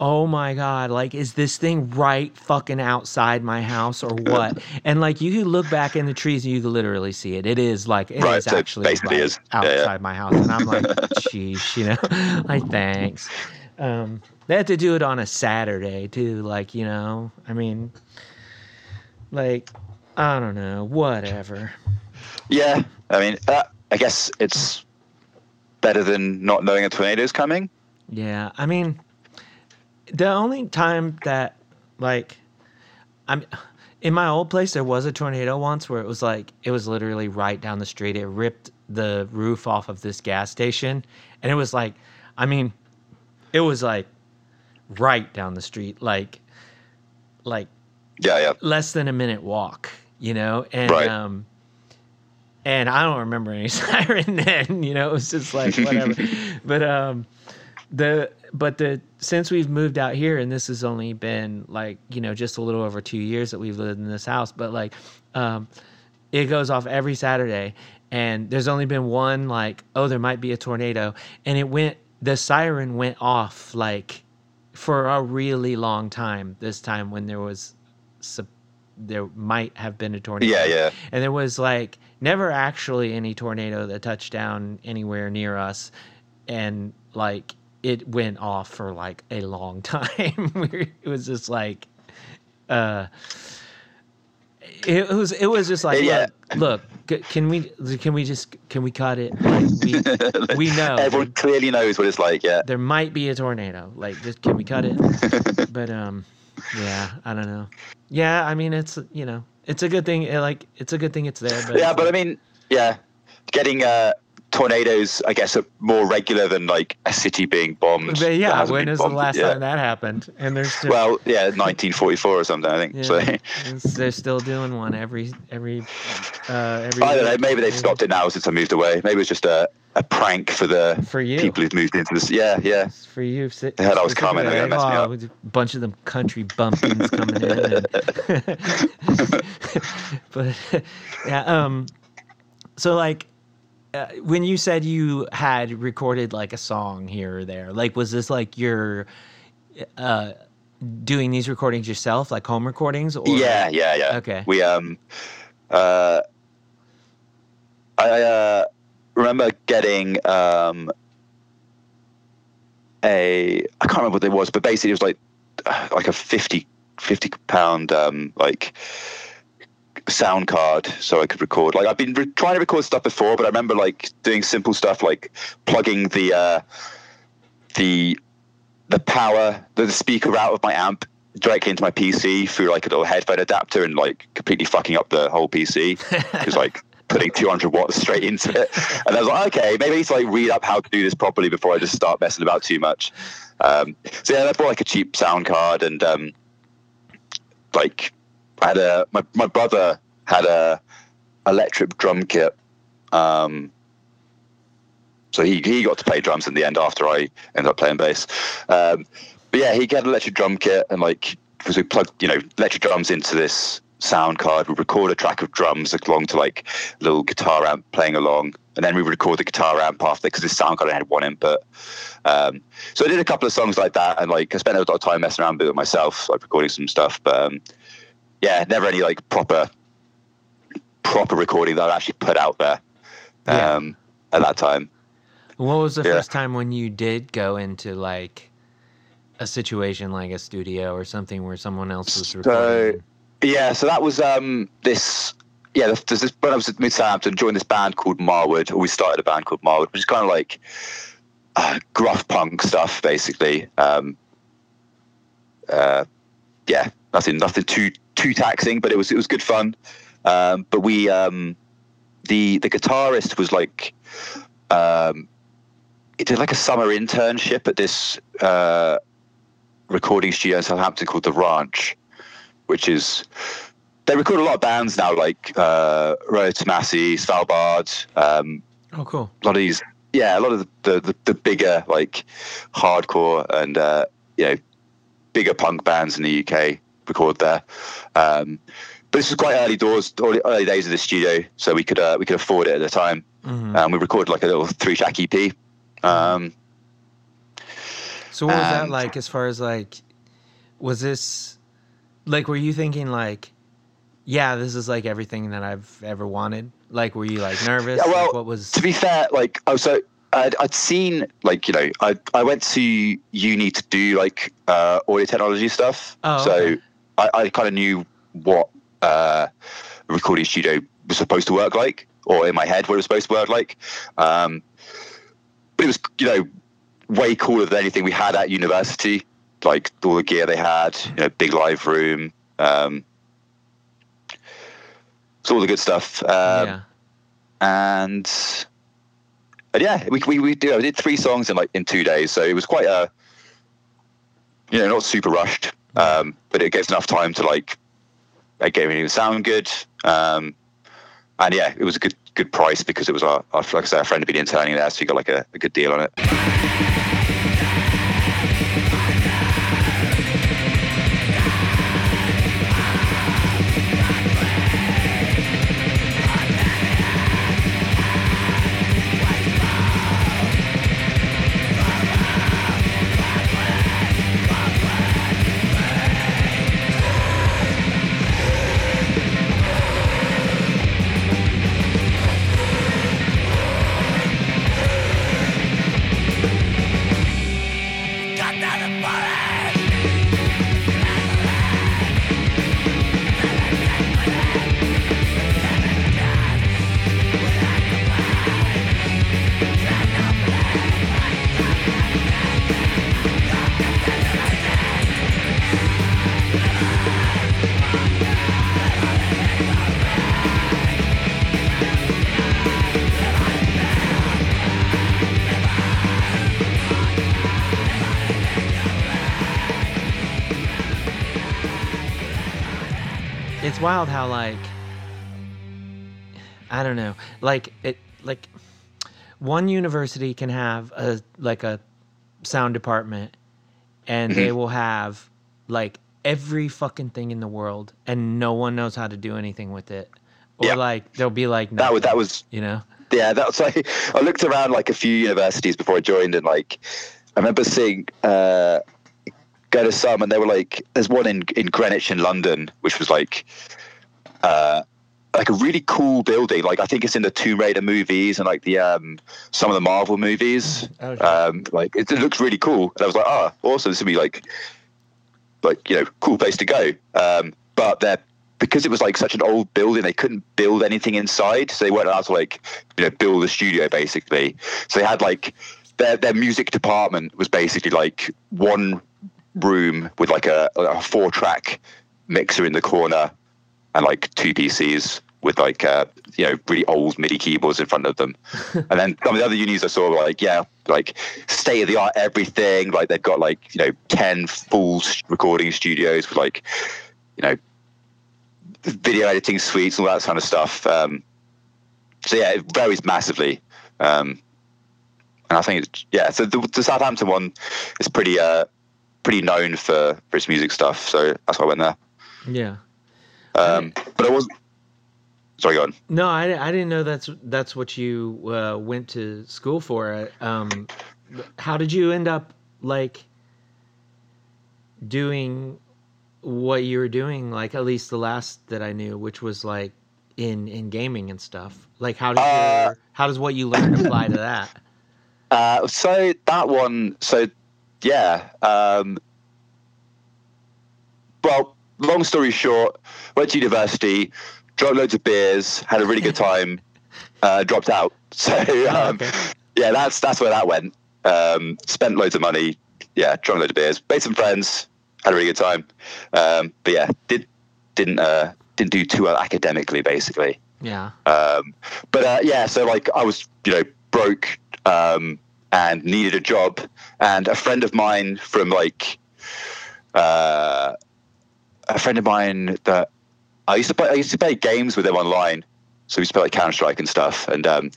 oh my god like is this thing right fucking outside my house or what? And like you look back in the trees and you can literally see it. It is like it is Right, it actually basically is. outside Yeah, yeah. my house. And i'm like sheesh you know? Like thanks. Um they had to do it on a saturday too like you know? I mean like i don't know whatever. Yeah, I mean, uh, I guess it's better than not knowing a tornado is coming. Yeah, I mean, the only time that like I'm in my old place there was a tornado once where it was like it was literally right down the street. It ripped the roof off of this gas station and it was like I mean, it was like right down the street like like Yeah, yeah. less than a minute walk, you know, and Right. um, and I don't remember any siren then, you know, it was just like whatever. but um, the but the since we've moved out here, and this has only been like you know just a little over two years that we've lived in this house, but like um, it goes off every Saturday, and there's only been one like oh there might be a tornado, and it went the siren went off like for a really long time. This time when there was there might have been a tornado. Yeah, yeah. And there was like never actually any tornado that touched down anywhere near us, and like it went off for like a long time. It was just like, uh, it was it was just like Yeah. look, look, can we can we just can we cut it? Like, we we know Everyone clearly knows what it's like. Yeah. there might be a tornado. Like, just can we cut it? but um, yeah, I don't know. Yeah, I mean, it's you know, it's a good thing. eh, Like, it's a good thing it's there. But yeah, but I mean, yeah, getting uh, tornadoes, I guess, are more regular than like a city being bombed. but yeah, when been the last time that happened? And there's still, Well, yeah, 1944 or something, I think. yeah, So they're still doing one every every uh every. I don't know. Maybe they've stopped it now since I moved away. Maybe it's just a, a prank for the For you. people who've moved into this. Yeah, yeah. It's for you. They heard I was coming, specifically, they're me oh, up. A bunch of them country bumpkins coming in. And but yeah, um, so like uh, when you said you had recorded like a song here or there, like was this like your uh, doing these recordings yourself, like home recordings? Or Yeah, yeah, yeah. Okay. We um, uh, I uh, remember getting um, a I can't remember what it was, but basically it was like uh, like a 50, 50 pound um like sound card so I could record. Like I've been re- trying to record stuff before, but I remember like doing simple stuff like plugging the uh, the the power the, the speaker out of my amp directly into my PC through like a little headphone adapter and like completely fucking up the whole PC. Because like putting 200 watts straight into it. And I was like, okay, maybe I need to like read up how to do this properly before I just start messing about too much. Um, so yeah, I bought like a cheap sound card and um, like I had a my, my brother had a electric drum kit. Um, so he, he got to play drums in the end after I ended up playing bass. Um, but yeah, he got an electric drum kit and like because we plugged you know electric drums into this sound card, we record a track of drums along to like a little guitar amp playing along, and then we would record the guitar amp after because this sound card only had one input. Um, so I did a couple of songs like that, and like I spent a lot of time messing around with it myself, like recording some stuff. But um, yeah, never any like proper proper recording that I actually put out there Yeah. um, at that time. What was the Yeah. first time when you did go into like a situation like a studio or something where someone else was So- recording? Yeah, so that was um this yeah, there's this when I was at Mid Southampton, joined this band called Marwood, or we started a band called Marwood, which is kind of like uh, gruff punk stuff, basically. Um, uh, yeah, nothing, nothing too too taxing, but it was it was good fun. Um, but we, um, the the guitarist was like, um, he did like a summer internship at this uh, recording studio in Southampton called the Ranch, which is they record a lot of bands now, like uh, Rolo Tomassi, Svalbard, um, Oh, cool. a lot of these, yeah, a lot of the, the, the bigger like hardcore and uh, you know bigger punk bands in the UK record there. Um, but this was quite early doors, early, early days of the studio, so we could uh, we could afford it at the time. Mhm. Um, we recorded like a little three track EP. Um, So what was that like as far as like was this like were you thinking like yeah, this is like everything that I've ever wanted? Like were you like nervous? Yeah, well, like, what was to be fair, like oh, so I'd, I'd seen like you know I I went to uni to do like uh, audio technology stuff. Oh, so okay. I, I kind of knew what uh, a recording studio was supposed to work like, or in my head what it was supposed to work like. Um, but it was you know way cooler than anything we had at university. Like all the gear they had, you know, big live room. Um, it's all the good stuff. Um, yeah. and and yeah, we we we do. I did three songs in like in two days, so it was quite a you know not super rushed, um, but it gave enough time to like make everything sound good. Um, and yeah, it was a good good price because it was our, our like I said, our friend had been interning there, so we got like a, a good deal on it. Wild how like I don't know, like it like one university can have a like a sound department and they will have like every fucking thing in the world and no one knows how to do anything with it. Or Yeah. like they'll be like no, That was that was you know. yeah, that's like I looked around like a few universities before I joined, and like I remember seeing uh, go to some, and they were like, there's one in in Greenwich in London, which was like uh, like a really cool building. Like I think it's in the Tomb Raider movies and like the um, some of the Marvel movies. Oh. Um, like it, it looks really cool, and I was like, oh, awesome! This would be like like you know cool place to go. Um, but they're because it was like such an old building, they couldn't build anything inside, so they weren't allowed to like you know build a studio basically. So they had like their their music department was basically like one room with like a, a four track mixer in the corner and like two PCs with like uh, you know really old MIDI keyboards in front of them. and then some of the other unis I saw were like yeah like state of the art everything. Like they've got like you know ten full recording studios with like you know video editing suites and all that kind of stuff. Um, so yeah, it varies massively. Um, and I think it's, yeah, so the, the Southampton one is pretty uh, pretty known for, for its music stuff. So that's why I went there. Yeah. Um, but I wasn't. Sorry, go on. No, I, I didn't know that's that's what you uh, went to school for. Um, how did you end up like doing what you were doing? Like at least the last that I knew, which was like in in gaming and stuff. Like how does Uh, your how does what you learned apply to that? Uh, so that one, so yeah. Um, well, long story short, went to university, drank loads of beers, had a really good time, uh, dropped out. So Oh, um, okay. yeah, that's that's where that went. Um, spent loads of money, yeah, drank loads of beers, made some friends, had a really good time. Um, but yeah, did didn't uh, didn't do too well academically, basically. Yeah. Um, but uh, yeah, so like I was, you know, broke um, and needed a job, and a friend of mine from like uh, a friend of mine that I used to play. I used to play games with him online, so we used to play like Counter Strike and stuff, and um,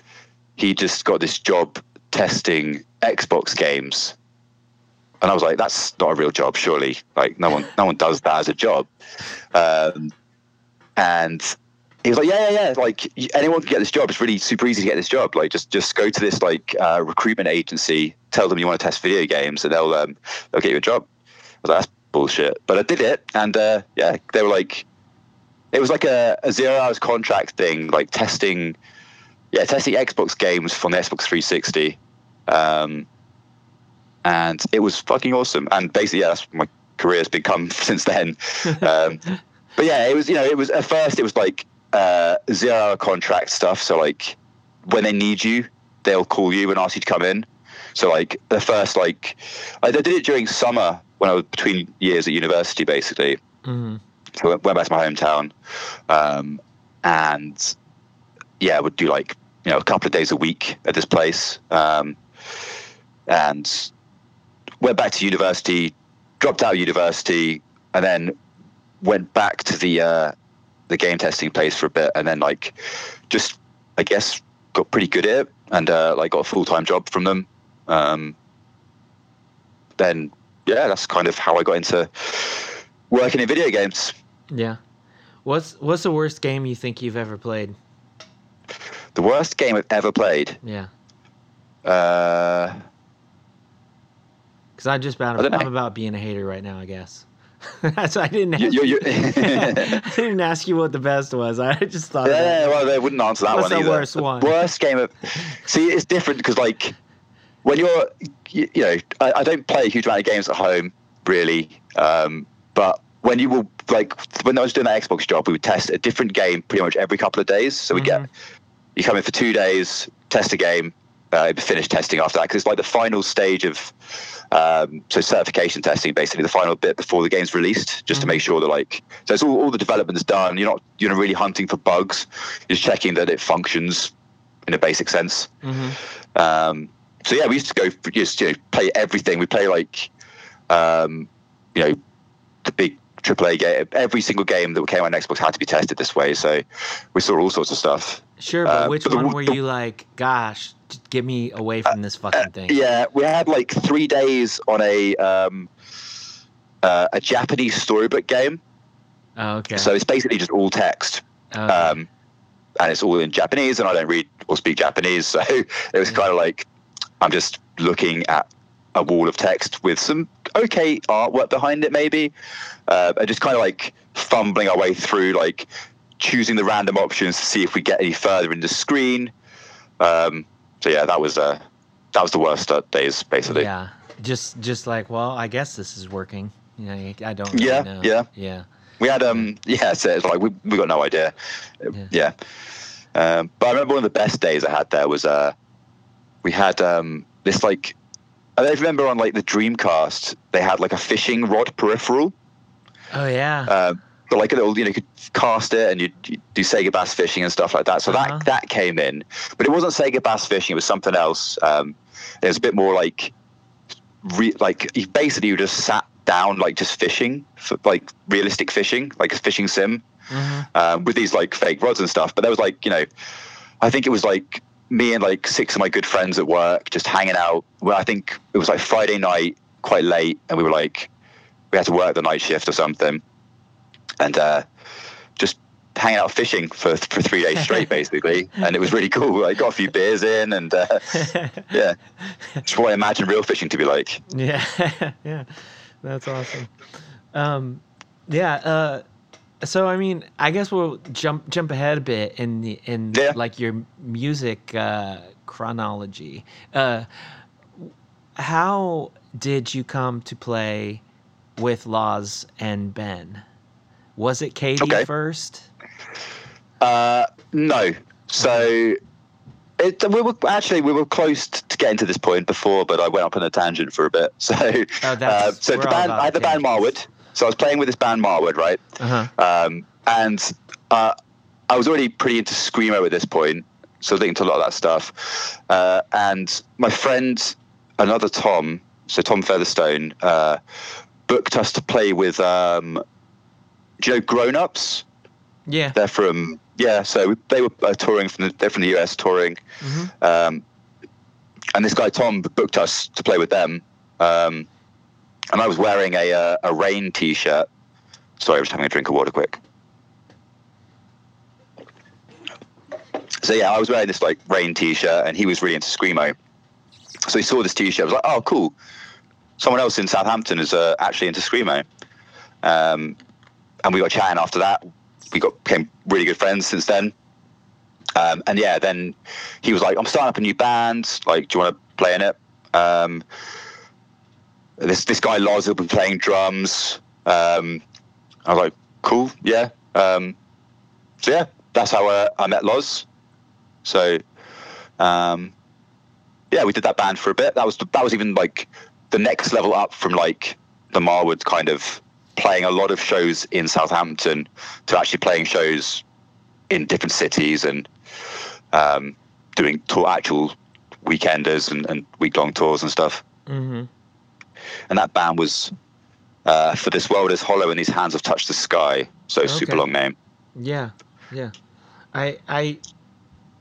he just got this job testing Xbox games. And I was like, "That's not a real job, surely. Like, no one, no one does that as a job." Um, and he was like, yeah, yeah, yeah. Like anyone can get this job. It's really super easy to get this job. Like just just go to this like uh, recruitment agency, tell them you want to test video games, and they'll um, they'll get you a job. I was like, that's bullshit. But I did it, and uh, yeah, they were like, it was like a, a zero hours contract thing, like testing, yeah, testing Xbox games from the Xbox 360. Um, and it was fucking awesome. And basically, yeah, that's my career has become since then. Um, but yeah, it was you know it was at first it was like uh, zero hour contract stuff. So like when they need you, they'll call you and ask you to come in. So like the first like I did it during summer when I was between years at university, basically. hmm So I went went back to my hometown, um, and yeah, would do like you know a couple of days a week at this place, um, and went back to university, dropped out of university, and then went back to the uh, the game testing place for a bit, and then like just I guess got pretty good at it, and uh, like got a full time job from them. Um, then yeah, that's kind of how I got into working in video games. Yeah. What's what's the worst game you think you've ever played? The worst game I've ever played. Yeah. Uh, Because I'm just about I don't know. I'm about being a hater right now. I guess. That's why I didn't. Ask, you, you, I didn't ask you what the best was. I just thought. yeah, well, they wouldn't answer that What's one the either. worst one? Worst game of. See, it's different because like when you're, you, you know, I, I don't play a huge amount of games at home really, um, but when you will like when I was doing that Xbox job, we would test a different game pretty much every couple of days. So we get Mhm. you come in for two days, test a game, uh, finish testing after that because it's like the final stage of um, so certification testing, basically the final bit before the game's released, just to Mhm. make sure that like so it's all, all the development's done. You're not you're not really hunting for bugs. You're just checking that it functions in a basic sense. Mhm. Um, so yeah, we used to go for just you know play everything. We play like um, you know the big AAA game. Every single game that came on Xbox had to be tested this way. So we saw all sorts of stuff. Sure, but Uh, which but the- one were the- you like? Gosh, get me away from this fucking thing. Yeah, we had like three days on a um, uh, a Japanese storybook game. Oh, okay. So it's basically just all text, Okay. um, and it's all in Japanese, and I don't read or speak Japanese, so it was Yeah. kind of like I'm just looking at a wall of text with some okay artwork behind it, maybe, uh, and just kind of like fumbling our way through, like choosing the random options to see if we get any further in the screen. Um, so yeah, that was uh, that was the worst uh, days, basically. yeah. Just just like, well, I guess this is working. You know, I don't really Yeah, know. yeah. Yeah. We had um yeah, so it's like we we got no idea. Yeah. Yeah. Um, but I remember one of the best days I had there was uh we had um this like I remember on like the Dreamcast they had like a fishing rod peripheral. Oh yeah. Uh, but like a little, you know, you could cast it and you do Sega bass fishing and stuff like that. So Uh-huh. that that came in, but it wasn't Sega bass fishing. It was something else. Um, it was a bit more like, re- like you basically you just sat down like just fishing, for, like realistic fishing, like a fishing sim Mhm. um, with these like fake rods and stuff. But there was like, you know, I think it was like me and like six of my good friends at work just hanging out. Well, I think it was like Friday night, quite late, and we were like, we had to work the night shift or something, and uh, just hanging out fishing for for three days straight, basically. And it was really cool. I got a few beers in, and uh, yeah, it's what I imagine real fishing to be like. yeah. yeah. That's awesome. Um, yeah. Uh, so I mean, I guess we'll jump jump ahead a bit in the in Yeah. like your music uh, chronology. Uh, how did you come to play with Loz and Ben? Was it Cady Okay. first? Uh, no. So it, we were actually we were close to getting to this point before, but I went up on a tangent for a bit. So, Oh, uh, so the band, I had the band. Marwood. So I was playing with this band Marwood, right? Uh huh. Um, and uh, I was already pretty into screamo at this point, so I was into a lot of that stuff. Uh, and my friend, another Tom, so Tom Featherstone, uh, booked us to play with. Um, do you know Grown Ups? Yeah. They're from yeah. So we- they were uh, touring from the, they're from the US touring, hmm um, and this guy Tom booked us to play with them. Um, and I was wearing a uh, a Raein T-shirt. Sorry, I was having a drink of water quick. So yeah, I was wearing this like Raein t-shirt, and he was really into screamo. So he saw this t-shirt. Was like, oh, cool. Someone else in Southampton is uh, actually into screamo. Um, and we got chatting after that. We got became really good friends since then. Um, and yeah, then he was like, "I'm starting up a new band. Like, do you want to play in it?" Um, this this guy Loz will be playing drums. Um, I was like, "Cool, yeah." Um, so yeah, that's how uh, I met Loz. So um, yeah, we did that band for a bit. That was that was even like the next level up from like the Marwood kind of playing a lot of shows in Southampton to actually playing shows in different cities and um, doing tour, actual weekenders and, and week long tours and stuff. Mm-hmm. And that band was uh, for this world is hollow and these hands have touched the sky. So super long name. Yeah, yeah. I I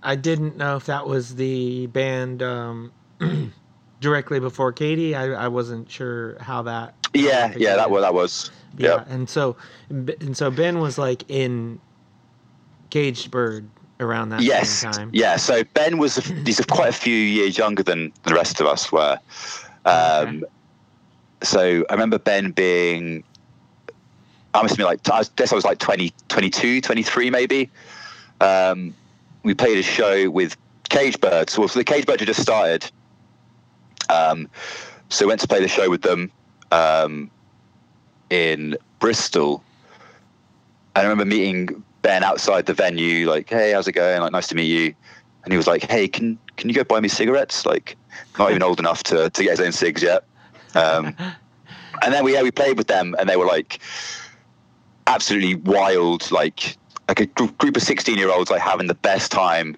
I didn't know if that was the band um, directly before Cady. I, I wasn't sure how that. Yeah, yeah, that was that was. Yeah, Yeah, and so and so Ben was like in Caged Bird around that yes, time. yeah. So Ben was a, he's quite a few years younger than the rest of us were. Um, Okay. So I remember Ben being, I must be like, I guess I was like 20, 22, 23 maybe. Um, we played a show with Cage Birds. Well, so the Cage Birds had just started. Um, so we went to play the show with them um, in Bristol. And I remember meeting Ben outside the venue, like, "Hey, how's it going? Like, nice to meet you." And he was like, "Hey, can can you go buy me cigarettes?" Like, not even old enough to to get his own cigs yet. Um, and then we yeah we played with them, and they were like absolutely wild, like like a gr- group of sixteen year olds like having the best time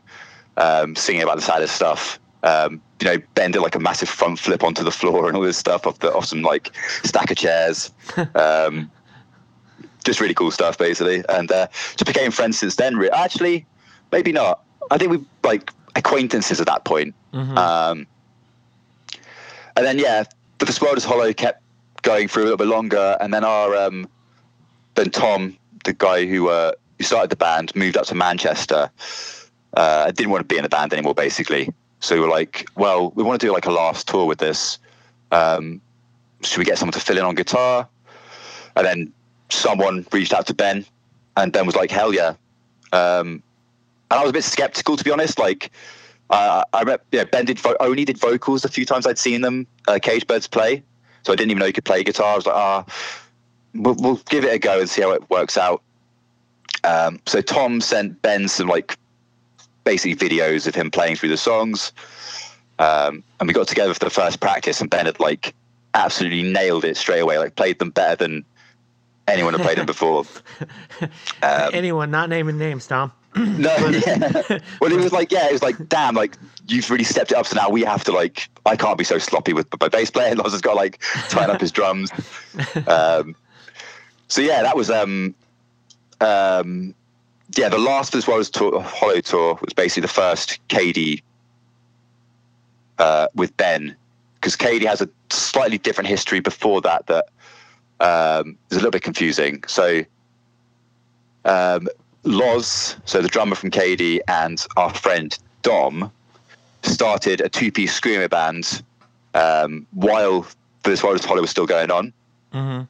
um, singing about the saddest stuff. Um, you know, Ben did like a massive front flip onto the floor and all this stuff off the off some like stack of chairs. Um, just really cool stuff, basically, and uh, just became friends since then. Actually, maybe not. I think we like acquaintances at that point. Mhm. Um, and then yeah, but world is hollow kept going through a little bit longer, and then our um, then Tom, the guy who uh, who started the band, moved up to Manchester. Uh, didn't want to be in the band anymore, basically. So we were like, well, we want to do like a last tour with this. Um, should we get someone to fill in on guitar? And then someone reached out to Ben, and Ben was like, hell yeah. Um, and I was a bit skeptical, to be honest. Like, uh, I remember, yeah, Ben did vo- only did vocals a few times I'd seen them, uh, Cage Birds play. So I didn't even know he could play guitar. I was like, ah, we'll, we'll give it a go and see how it works out. Um, so Tom sent Ben some like basically videos of him playing through the songs. Um, and we got together for the first practice, and Ben had like absolutely nailed it straight away, like played them better than anyone had played them before. Um, Anyone not naming names, Tom? No, yeah. Well, it was like, yeah, it was like, damn, like you've really stepped it up. So now we have to like, I can't be so sloppy with but my bass player. Loz has got like tying up his drums. Um, so yeah, that was um, um, yeah, the last as well as tour, Hollow tour was basically the first Cady uh, with Ben because Cady has a slightly different history before that that um, is a little bit confusing. So um, Loz, so the drummer from Cady, and our friend Dom started a two-piece screamo band um, while this World of Hollow was still going on, hmm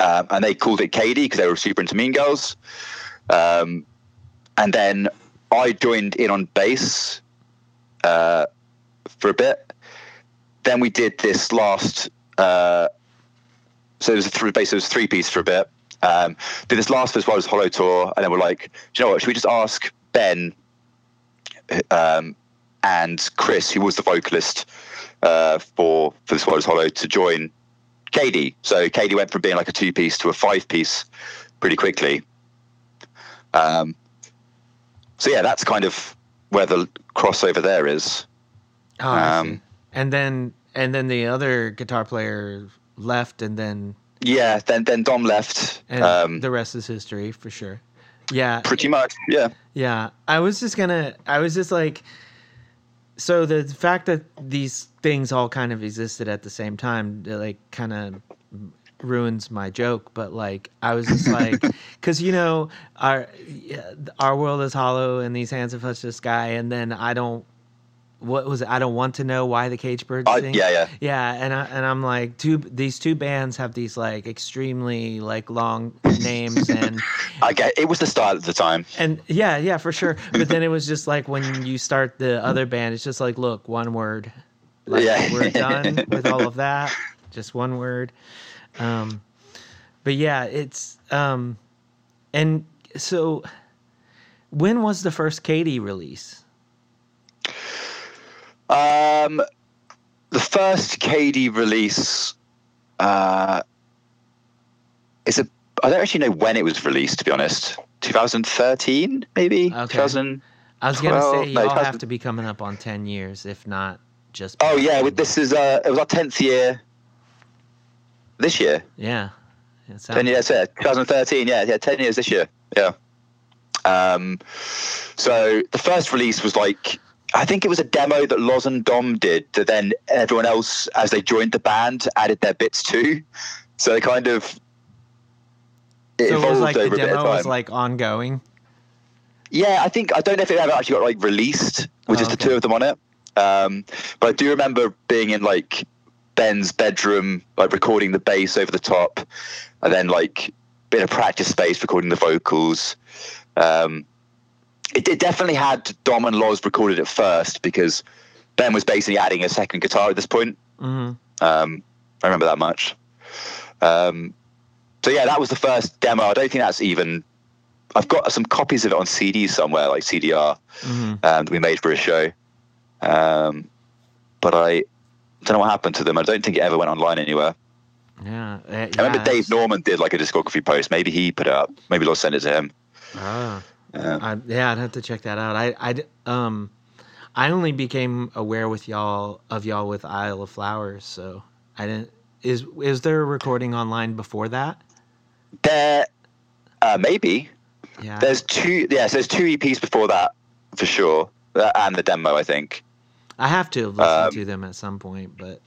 um, and they called it Cady because they were super into Mean Girls. Um, and then I joined in on bass uh, for a bit. Then we did this last. Uh, so it was a three, basically it was three piece for a bit. Um, did this last as well as Hollow tour, and then we're like, do you know what? Should we just ask Ben um, and Chris, who was the vocalist uh, for for this was Hollow, to join Cady. So Cady went from being like a two piece to a five piece pretty quickly. Um, so yeah, that's kind of where the crossover there is. Oh, Um, and then and then the other guitar player left, and then Yeah, then then Dom left. and Um, the rest is history for sure. Yeah, pretty much, yeah. Yeah, I was just gonna. I was just like, so the fact that these things all kind of existed at the same time, like, kind of ruins my joke, but like I was just like, because you know our our world is hollow and these hands have touched the sky, and then I don't. What was it? I don't want to know why the cage birds Uh, sing. yeah, yeah. yeah, and I, and I'm like, two these two bands have these like extremely like long names and I get it was the style at the time. and yeah, yeah, for sure. But then it was just like when you start the other band, it's just like, look, one word. Like Yeah. we're done with all of that. Just one word. Um, but yeah, it's um, and so when was the first Cady release? Um, the first Cady release uh, is a. I don't actually know when it was released. To be honest, 2013 maybe. Okay. 2000. I was gonna say y'all have to be coming up on ten years, if not just. Oh yeah, this is uh, it was our 10th year. This year, Yeah. 10 years, yeah, 2013. Yeah, yeah, 10 years this year. Yeah. Um, so the first release was like, I think it was a demo that Loz and Dom did that then everyone else, as they joined the band, added their bits to. So they kind of it So it was evolved like the over a bit of demo time. was like ongoing. Yeah, I think I don't know if it ever actually got like released with Oh, just the two of them on it. Um, but I do remember being in like Ben's bedroom, like recording the bass over the top, and then like in a practice space recording the vocals. Um, it, it definitely had Dom and Loz recorded it first because Ben was basically adding a second guitar at this point. hmm Um, I remember that much. Um, so yeah, that was the first demo. I don't think that's even. I've got some copies of it on CD somewhere, like CDR, hmm um, that we made for a show. Um, but I don't know what happened to them. I don't think it ever went online anywhere. Yeah. uh, I remember Dave Norman did like a discography post. Maybe he put it up. Maybe I'll it to him. Ah. Uh, I, yeah, I'd have to check that out. I, I, um, I only became aware with y'all of y'all with Isle of Flowers, so I didn't. Is is there a recording online before that? there, uh, maybe Yeah. there's two. Yes, there's two EPs before that for sure, uh, and the demo. I think. I have to have listened um, to them at some point, but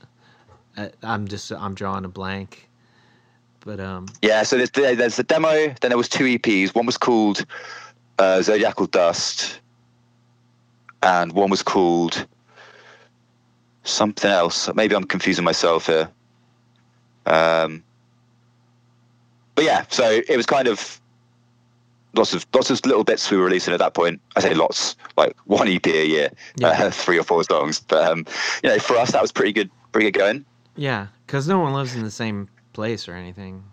I, I'm just I'm drawing a blank. But um, Yeah, so there's the, there's the demo. Then there was two EPs. One was called uh, Zodiacal Dust, and one was called something else. Maybe I'm confusing myself here. Um, but yeah, so it was kind of lots of lots of little bits we were releasing at that point. I say lots, like one EP a year, Yeah. uh, three or four songs. But um, you know, for us that was pretty good, pretty good going. yeah, because no one lives in the same place or anything.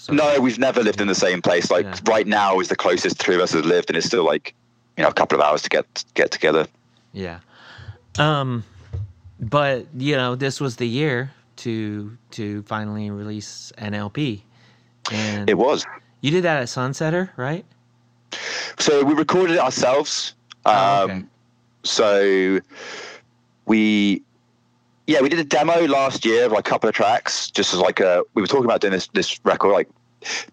So, No, we've never lived in the same place. Like Yeah. right now is the closest three of us have lived, and it's still like you know a couple of hours to get get together. Yeah. Um, but you know, this was the year to to finally release an LP, and It was. you did that at Sunsetter, right? So we recorded it ourselves. Um, Oh, okay. So we, yeah, we did a demo last year of like a couple of tracks, just as like a. We were talking about doing this this record. Like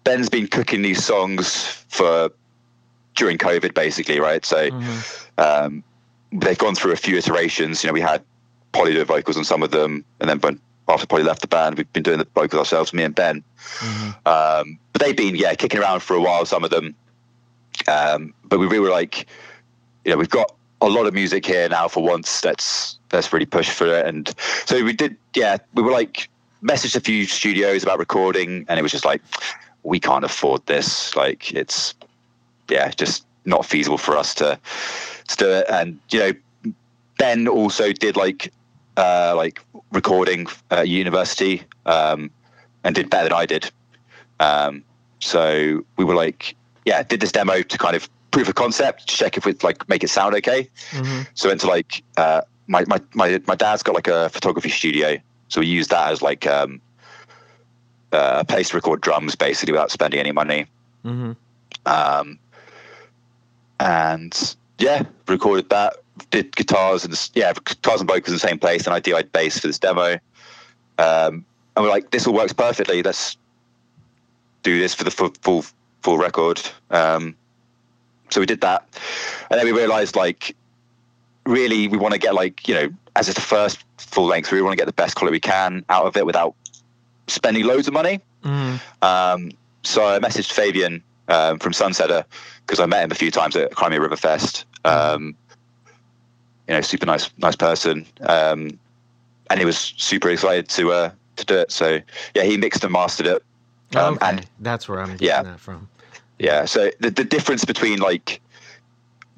Ben's been cooking these songs for during COVID, basically, right? So. Mhm. um, they've gone through a few iterations. You know, we had Polly do vocals on some of them, and then when after Polly left the band, we've been doing the vocals ourselves, me and Ben. Mhm. Um, but they've been yeah kicking around for a while, some of them. Um, but we really were like, you know, we've got a lot of music here now for once. Let's let's really push for it. And so we did. Yeah, we were like messaged a few studios about recording, and it was just like, we can't afford this. Like it's yeah, just not feasible for us to, to do it. And you know, Ben also did like uh, like recording at university um, and did better than I did. Um, so we were like, yeah, did this demo to kind of proof of concept, to check if we'd like make it sound okay. Mhm. So into like uh, my, my my my dad's got like a photography studio, so we used that as like um, uh, a place to record drums basically without spending any money. Mhm. Um, and yeah, recorded that. Did guitars and yeah, guitars and vocals in the same place, and I DI'd bass for this demo. Um, and we're like, this all works perfectly. Let's do this for the full full, full record. Um, so we did that, and then we realized like, really, we want to get like you know, as it's the first full length, we want to get the best quality we can out of it without spending loads of money. Mhm. Um, so I messaged Fabian um, from Sunsetter because I met him a few times at Crimea River Fest. Um, you know, super nice, nice person, um, and he was super excited to uh, to do it. So yeah, he mixed and mastered it. Um, okay, and that's where I'm getting yeah. that from. Yeah, so the the difference between like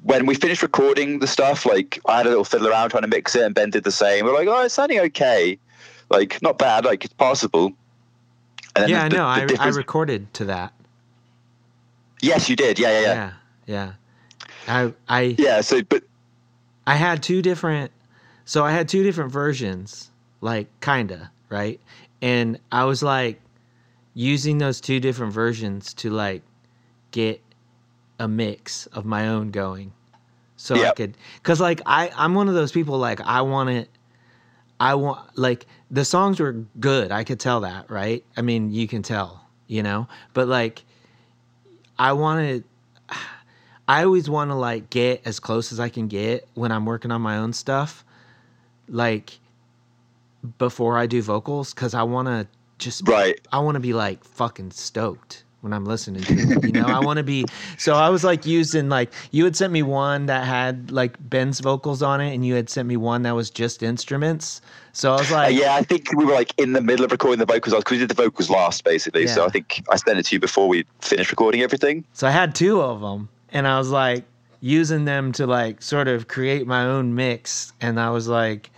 when we finished recording the stuff, like I had a little fiddle around trying to mix it, and Ben did the same. We're like, oh, it's sounding okay, like not bad, like it's passable. And Yeah, I the- know. the I, I recorded to that. yes, you did. Yeah, yeah, yeah, Yeah, yeah. I I yeah. So, but I had two different so I had two different versions, like kinda, right? And I was like using those two different versions to like get a mix of my own going. So I could cuz like I I'm one of those people like I want it I want like the songs were good. I could tell that, right? I mean, you can tell, you know? But like I wanted I always want to like get as close as I can get when I'm working on my own stuff, like before I do vocals, because I want to just right, I want to be like fucking stoked when I'm listening to it. You know, I want to be. So I was like using like you had sent me one that had like Ben's vocals on it, and you had sent me one that was just instruments. So I was Uh, like, yeah. I think we were like in the middle of recording the vocals because we did the vocals last, basically. Yeah. So I think I sent it to you before we finished recording everything. So I had two of them, and I was like using them to like sort of create my own mix. And I was like,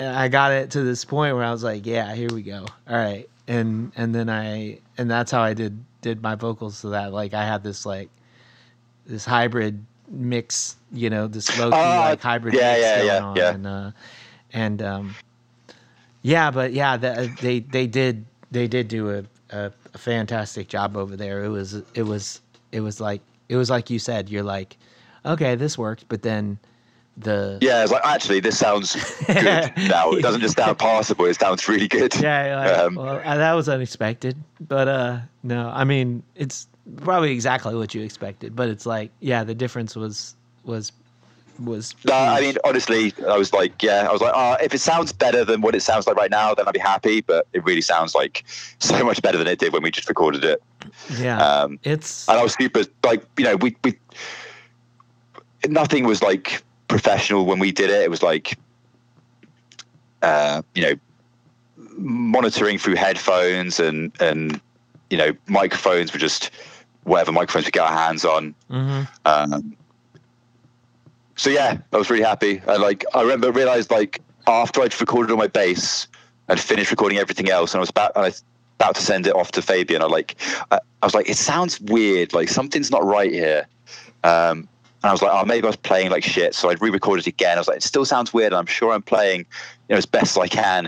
I got it to this point where I was like, yeah, here we go. All right, and and then I and that's how I did did my vocals so that like I had this like this hybrid mix, you know, this low key Ah, like hybrid yeah, mix yeah, going yeah, on, yeah. and uh, and um, yeah, but yeah, the, they they did they did do a, a, a fantastic job over there. It was it was it was like it was like you said. You're like, okay, this worked, but then the Yeah, it's like actually this sounds good now. It doesn't just sound passable; it sounds really good. yeah, like, Um, well, uh, that was unexpected, but uh, no, I mean it's probably exactly what you expected, but it's like yeah, the difference was was was. No, I mean, honestly, I was like, yeah, I was like, oh, if it sounds better than what it sounds like right now, then I'd be happy. But it really sounds like so much better than it did when we just recorded it. yeah, Um, it's and I was super like, you know, we we nothing was like professional when we did it. It was like, uh, you know, monitoring through headphones and and you know, microphones were just whatever microphones we get our hands on. mhm. Um, so yeah, I was really happy. I like I remember realized like after I'd recorded all my bass and finished recording everything else, and I was about and I was about to send it off to Fabian. I like I, I was like, it sounds weird, like something's not right here. Um, and I was like, oh, maybe I was playing like shit. So I re-recorded it again. I was like, it still sounds weird. And I'm sure I'm playing, you know, as best as I can.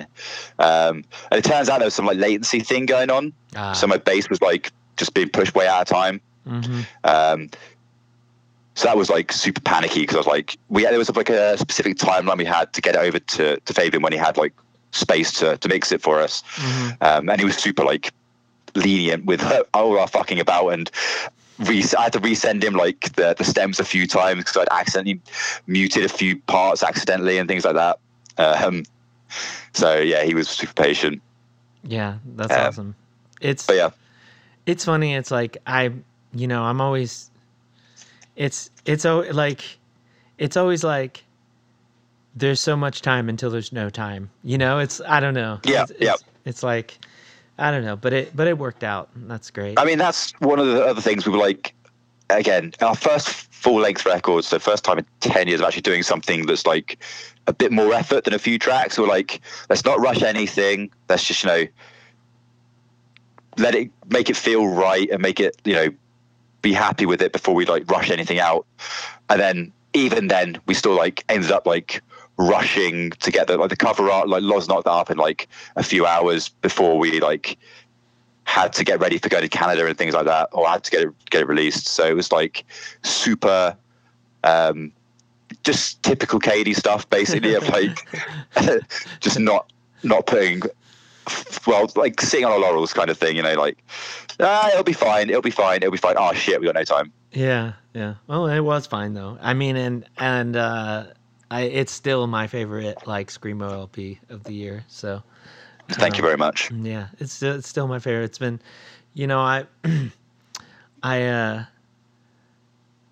Um, and it turns out there was some like latency thing going on. Ah, So my bass was like just being pushed way out of time. mhm. Um, so that was like super panicky because I was like, we there was like a specific timeline we had to get it over to, to Fabian when he had like space to, to mix it for us. Mhm. Um, and he was super like lenient with all our fucking about and re- I had to resend him like the, the stems a few times because I'd accidentally muted a few parts accidentally and things like that. Um, so yeah, he was super patient. yeah, that's Um, awesome. It's But yeah, it's funny it's like i you know i'm always it's it's o- like it's always like there's so much time until there's no time you know it's i don't know Yeah, it's, yeah. it's, it's like i don't know but it but it worked out that's great I mean, that's one of the other things we were like, again, our first full length record, so first time in 10 years of actually doing something that's like a bit more effort than a few tracks. We're like, let's not rush anything. Let's just, you know, let it make it feel right and make it, you know, be happy with it before we like rush anything out. And then even then, we still like ended up like rushing to get the like the cover art. Like Loz knocked that up in like a few hours before we like had to get ready for going to Canada and things like that, or had to get it get it released. So it was like super, um, just typical Cady stuff, basically of like just not not putting well, like sitting on our laurels kind of thing, you know, like ah, it'll be fine, it'll be fine, it'll be fine. Oh shit, we got no time. yeah yeah well it was fine though i mean and and uh i it's still my favorite like screamo lp of the year so Thank you Um, very much. Yeah, it's still, it's still my favorite. It's been, you know, I, I, uh,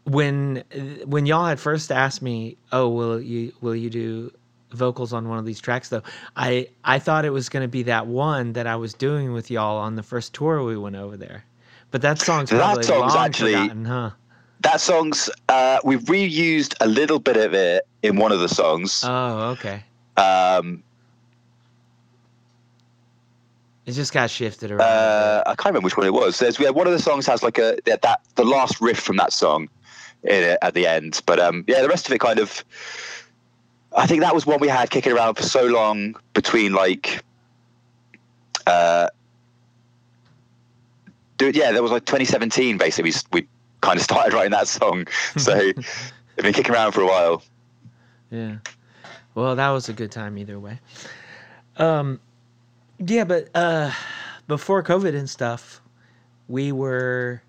when when y'all had first asked me, oh, will you will you do vocals on one of these tracks though? I I thought it was going to be that one that I was doing with y'all on the first tour we went over there, but that song's That song's actually- forgotten, huh? That song's uh, we've reused a little bit of it in one of the songs. Oh, okay. Um, It just got shifted around. uh, I can't remember which one it was. There's we had one of the songs has like a that, that the last riff from that song in it at the end, but um, yeah, the rest of it kind of. I think that was one we had kicking around for so long between like. Uh, dude, yeah, there was like 2017 basically. We, we kind of started writing that song, so it's been kicking around for a while. Yeah. Well, that was a good time either way. Um, yeah, but uh, before COVID and stuff, we were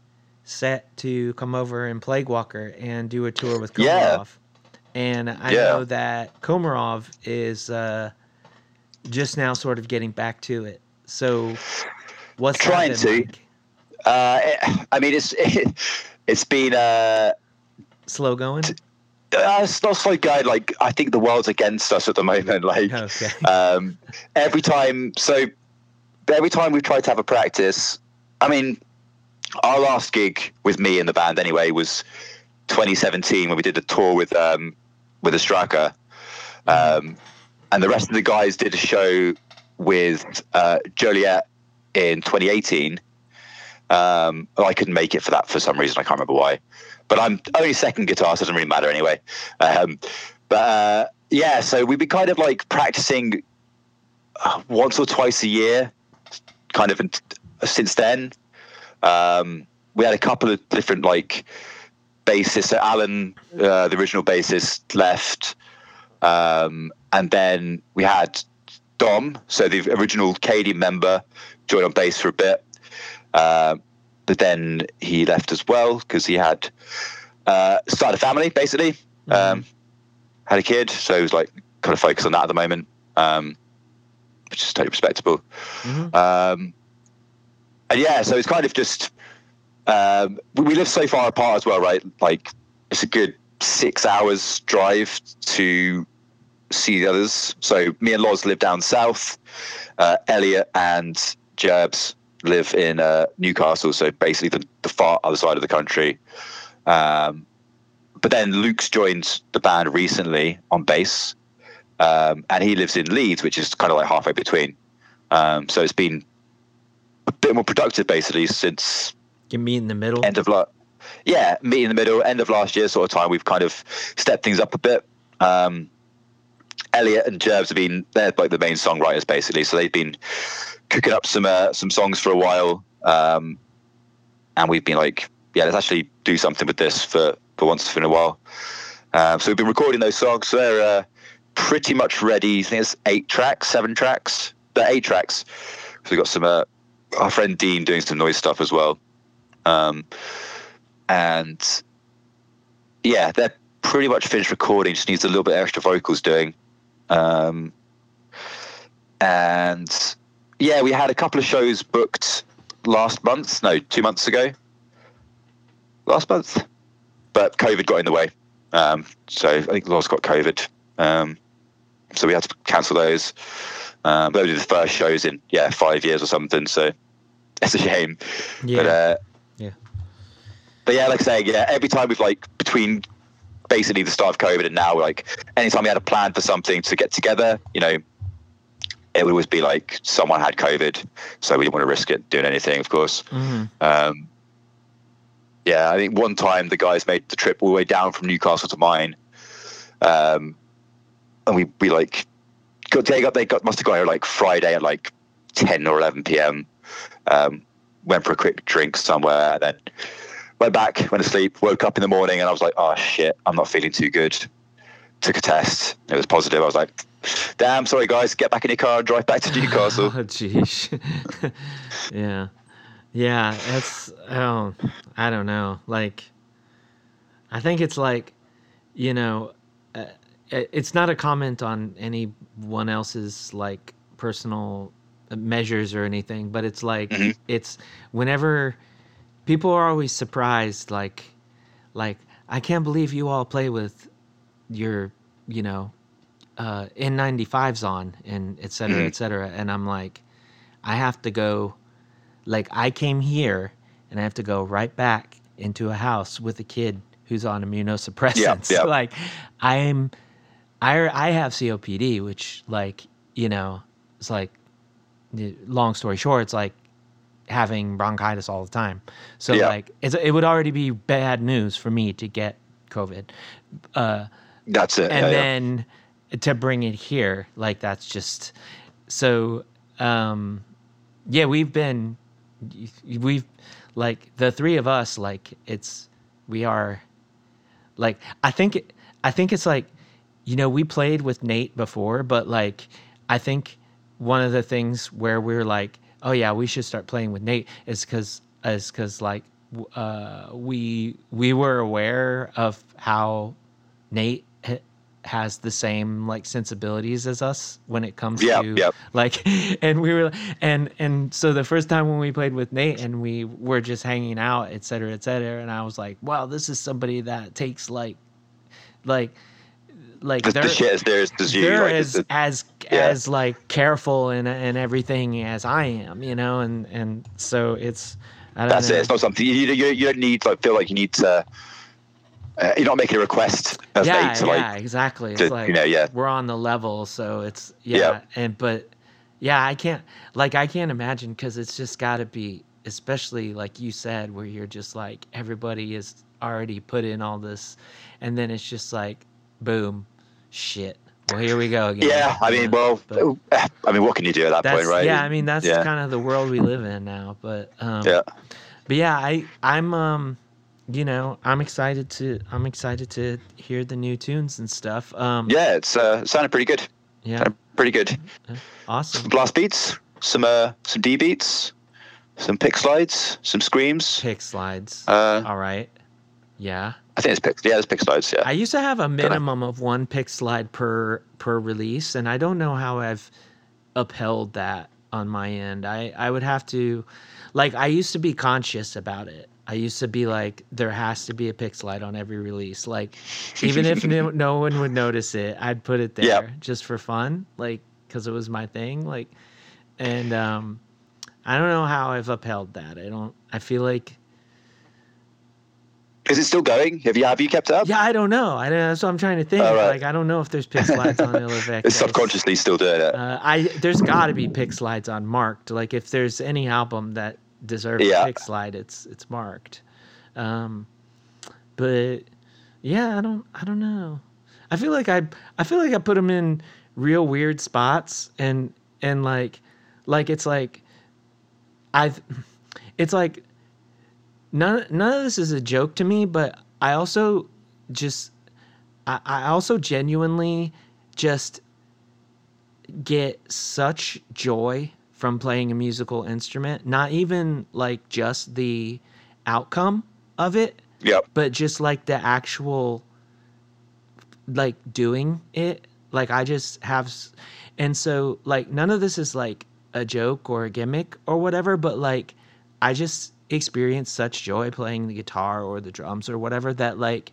set to come over and Plague Walker and do a tour with Komarov. Yeah. And I Yeah. know that Komarov is uh, just now sort of getting back to it. So, what's Trying to. like? Uh, I mean, it's it, it's been. Uh, Slow going? uh, it's not so good. Like I think the world's against us at the moment. Like Okay. um, every time, so every time we've tried to have a practice. I mean, our last gig with me in the band anyway was 2017 when we did a tour with um, with Astraka, um, and the rest of the guys did a show with uh, Joliet in 2018. Um, I couldn't make it for that for some reason. I can't remember why. But I'm only second guitar, so it doesn't really matter anyway. Um, but uh, yeah, so we've been kind of like practicing uh, once or twice a year, kind of in, since then. Um, we had a couple of different like bassists. So Alan, uh, the original bassist, left, um, and then we had Dom, so the original Cady member, joined on bass for a bit. Uh, but then he left as well because he had uh, started a family, basically. Um, had a kid, so he was like kind of focused on that at the moment, um, which is totally respectable. Mhm. Um, and yeah, so it's kind of just um, we, we live so far apart as well, right? Like it's a good six hours drive to see the others. So me and Loz live down south. Uh, Elliot and Jerbs live in uh, Newcastle, so basically the, the far other side of the country. Um, but then Luke's joined the band recently on bass, um, and he lives in Leeds, which is kind of like halfway between. Um, so it's been a bit more productive basically since You meet in the middle? end of last yeah meet in the middle end of last year sort of time we've kind of stepped things up a bit um elliot and jerbs have been they're like the main songwriters basically so they've been cooking up some uh, some songs for a while um and we've been like yeah let's actually do something with this for for once in a while. Um, so we've been recording those songs. So they're uh, pretty much ready. I think it's eight tracks seven tracks. They're eight tracks. So we've got some uh, our friend dean doing some noise stuff as well. Um, and yeah, they're pretty much finished recording. Just needs a little bit extra vocals doing. Um, and yeah, we had a couple of shows booked last month. No, two months ago. Last month, but COVID got in the way. Um, so I think Loz got COVID. Um, so we had to cancel those. Um, but we did the first shows in yeah five years or something. So it's a shame. yeah. But uh, Yeah. But yeah, like I say, yeah, every time we've like between basically the start of COVID and now, like anytime we had a plan for something to get together, you know, it would always be like someone had COVID, so we didn't want to risk it doing anything, of course. Mhm. Um, yeah, I think one time the guys made the trip all the way down from Newcastle to mine, um, and we we like got they got they got must have got here like Friday at like ten or eleven p.m. Um, went for a quick drink somewhere, and then went back, went to sleep, woke up in the morning, and I was like, oh shit, I'm not feeling too good. Took a test, it was positive. I was like, damn, sorry guys, get back in your car and drive back to Newcastle. Oh, jeez. yeah. Yeah, it's oh, I don't know. Like I think it's like, you know, uh, it's not a comment on anyone else's like personal measures or anything, but it's like Mhm. it's whenever people are always surprised, like like I can't believe you all play with your you know uh, N95s on and et cetera, et cetera, and I'm like, I have to go, like I came here and I have to go right back into a house with a kid who's on immunosuppressants. yeah. like I'm, I I have COPD, which like you know, it's like, long story short, it's like having bronchitis all the time. So Yeah. like it's, it would already be bad news for me to get COVID. Uh, That's it. and yeah, yeah. To bring it here like that's just so um yeah we've been we've like the three of us like it's we are like i think i think it's like you know we played with nate before but like i think one of the things where we're like oh yeah we should start playing with nate is because is because like uh we we were aware of how nate has the same like sensibilities as us when it comes Yep, to yep. like and we were and and so the first time when we played with nate and we were just hanging out et cetera et cetera and i was like wow this is somebody that takes like like like the, they're the shit is as you. they're like, as as yeah. as like careful and and everything as i am you know and and so it's i don't That's know it. It's not something you, you, you don't need like feel like you need to. Uh, you're not making a request as yeah, to yeah, like. exactly. It's to- like you know, yeah. we're on the level, so it's yeah, Yeah. and but yeah, I can't like I can't imagine because it's just got to be, especially like you said, where you're just like everybody is already put in all this, and then it's just like, boom, shit. Well, here we go again. Yeah, I mean, well, but I mean, what can you do at that point, right? yeah. I mean, that's Yeah. kind of the world we live in now. But um, yeah, but yeah, I I'm um you know I'm excited to I'm excited to hear the new tunes and stuff. Um, yeah. It's uh, sounded pretty good. yeah, Sounded pretty good. awesome. Some blast beats, some uh, some D beats, some pick slides, some screams. Pick slides. Uh, All right. Yeah. I think it's pick. Yeah, it's pick slides. Yeah. I used to have a minimum of one pick slide per per release, and I don't know how I've upheld that on my end. I I would have to, like, I used to be conscious about it. I used to be like, there has to be a pick slide on every release. Like, even if no, no one would notice it, I'd put it there Yep. just for fun, like, because it was my thing. Like, and um, I don't know how I've upheld that. I don't. I feel like Is it still going? Have you have you kept up? Yeah, I don't know. I don't, that's what I'm trying to think. Right. Like, I don't know if there's pick slides on Illivec. It's subconsciously still doing it. Uh, I there's got to be pick slides on marked. Like, if there's any album that deserves Yeah. a pick slide, it's it's marked. Um, but yeah, I don't I don't know. I feel like I I feel like I put them in real weird spots and and like like it's like I've it's like none none of this is a joke to me, but I also just I, I also genuinely just get such joy from playing a musical instrument. Not even like just the outcome of it, Yep. but just like the actual like doing it like i just have and so like none of this is like a joke or a gimmick or whatever but like i just experience such joy playing the guitar or the drums or whatever that like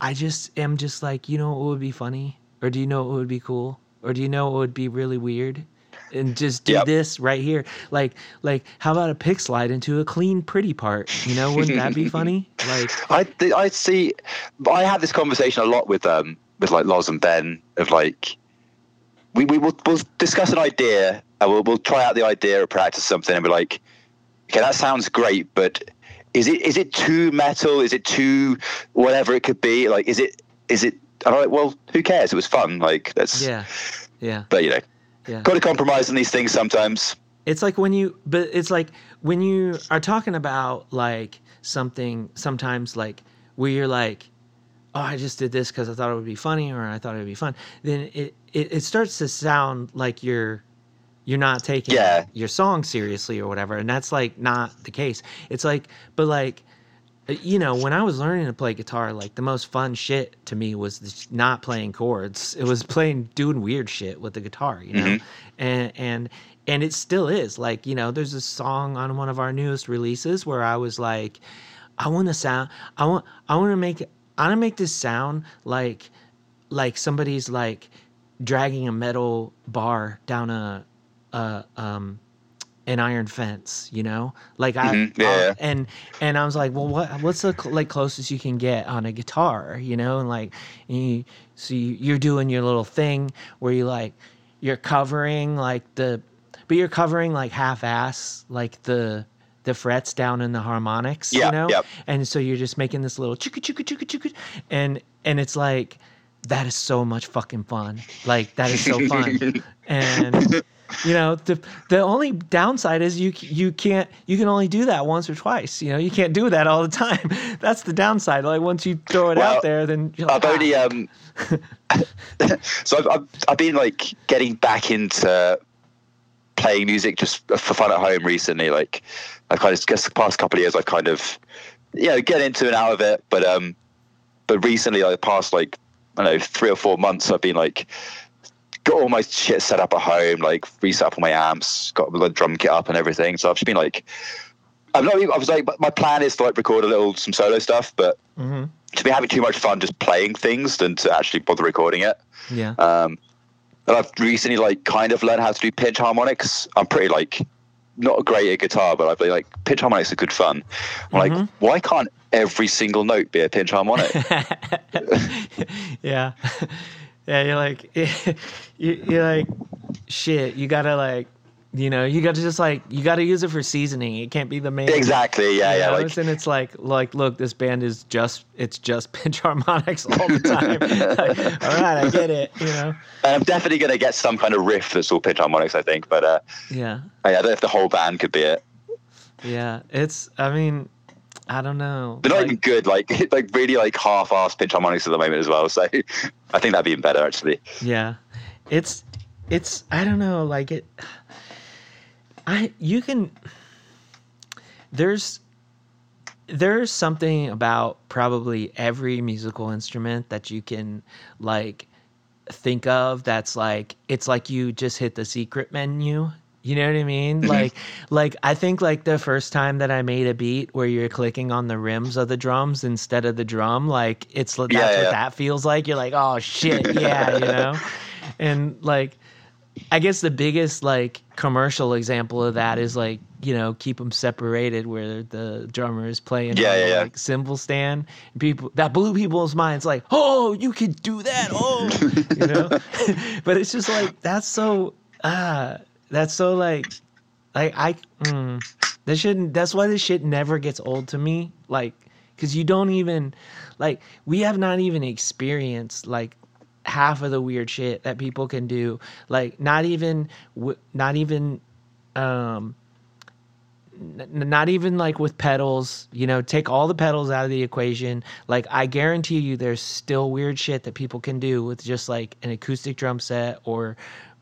i just am just like you know what would be funny or do you know what would be cool or do you know what would be really weird and just do Yep. this right here like like how about a pick slide into a clean pretty part you know wouldn't that be funny like I th- I see. I have this conversation a lot with um with like Loz and Ben of like we we will we'll discuss an idea and we'll we'll try out the idea or practice something and be like, okay, that sounds great, but is it is it too metal? Is it too whatever it could be? Like, is it is it? And I'm like, well, who cares? It was fun. Like that's. yeah yeah But you know, yeah got to compromise on these things sometimes. It's like when you, but it's like when you are talking about like something, sometimes like where you're like, oh, I just did this because I thought it would be funny or I thought it would be fun. Then it, it, it starts to sound like you're, you're not taking Yeah. your song seriously or whatever. And that's like not the case. It's like, but like, you know, when I was learning to play guitar, like the most fun shit to me was not playing chords. It was playing, doing weird shit with the guitar, you know, Mhm. and and and it still is. Like you know, there's a song on one of our newest releases where I was like, I want to sound, I want, I want to make, I want to make this sound like, like somebody's like dragging a metal bar down a, a um an iron fence, you know, like I, Mhm, yeah, I'll- and and I was like, well, what what's the like closest you can get on a guitar, you know, and like, and you, so you, you're doing your little thing where you like, you're covering like the, but you're covering like half ass like the the frets down in the harmonics, Yeah, you know, yep. and so you're just making this little chicka chicka chicka chicka, and and it's like that is so much fucking fun, like that is so fun, and you know the the only downside is you you can't you can only do that once or twice you know you can't do that all the time that's the downside like once you throw it Well, out there then you're like, I've only "Ah." um, so I've, I've I've been like getting back into playing music just for fun at home recently. Like I kind of guess the past couple of years I've kind of you know get into and out of it, but um, but recently like the past like I don't know three or four months I've been like got all my shit set up at home, like reset up all my amps, got the drum kit up and everything. So I've just been like. I'm not. even- I was like, my plan is to like record a little some solo stuff, but Mhm. to be having too much fun just playing things than to actually bother recording it. yeah Um, and I've recently like kind of learned how to do pinch harmonics. I'm pretty like not great at guitar, but I've been like pinch harmonics are good fun. I'm Mhm. like, why can't every single note be a pinch harmonic? yeah yeah you're like you, you're like shit you gotta like you know you gotta just like you gotta use it for seasoning it can't be the main exactly. Yeah, you yeah. Like and it's like like look this band is just it's just pinch harmonics all the time like, all right i get it you know and I'm definitely gonna get some kind of riff that's all pinch harmonics, I think. But uh, yeah I don't know if the whole band could be it. yeah it's i mean i don't know They're not like- even good. Like like really like half-assed pinch harmonics at the moment as well. So I think that'd be even better actually. Yeah. It's it's I don't know, like it I you can there's there's something about probably every musical instrument that you can like think of that's like it's like you just hit the secret menu you know what i mean? Mm-hmm. like like i think like the first time that i made a beat where you're clicking on the rims of the drums instead of the drum like it's that's Yeah, what that feels like. You're like oh shit yeah you know? And like I guess the biggest like commercial example of that is like you know keep them separated where the drummer is playing Yeah, on yeah, the, yeah. like cymbal stand. People that blew people's minds like oh you could do that. Oh you know, but it's just like that's so ah that's so like like I mm, that shouldn't that's why this shit never gets old to me like because you don't even like we have not even experienced like half of the weird shit that people can do like not even not even um not even like with pedals you know take all the pedals out of the equation like i guarantee you there's still weird shit that people can do with just like an acoustic drum set or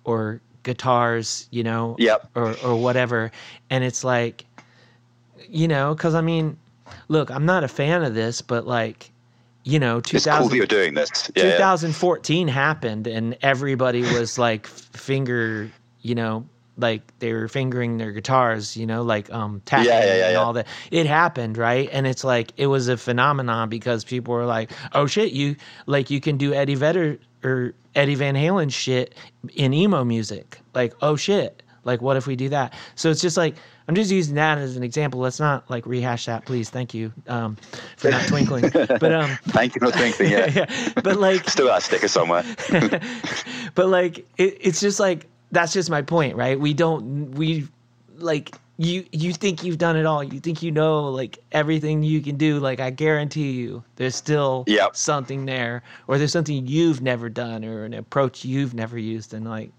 or guitars you know Yep. or or whatever and it's like you know cuz i mean look i'm not a fan of this but like you know It's cool you're doing this. Yeah, yeah. 2014 happened and everybody was like finger you know like they were fingering their guitars you know like um tapping Yeah, yeah, yeah, and yeah. all that it happened right and it's like it was a phenomenon because people were like oh shit you like you can do eddie vedder or eddie van halen shit in emo music like oh shit like what if we do that so it's just like i'm just using that as an example let's not like rehash that please thank you um for not twinkling but um Thank you for thinking. Yeah. yeah, but like, Still got a sticker somewhere. but like, it, it's just like that's just my point, right? We don't, we like you. You think you've done it all. You think you know like everything you can do. Like I guarantee you, there's still Yep. something there, or there's something you've never done, or an approach you've never used, and like,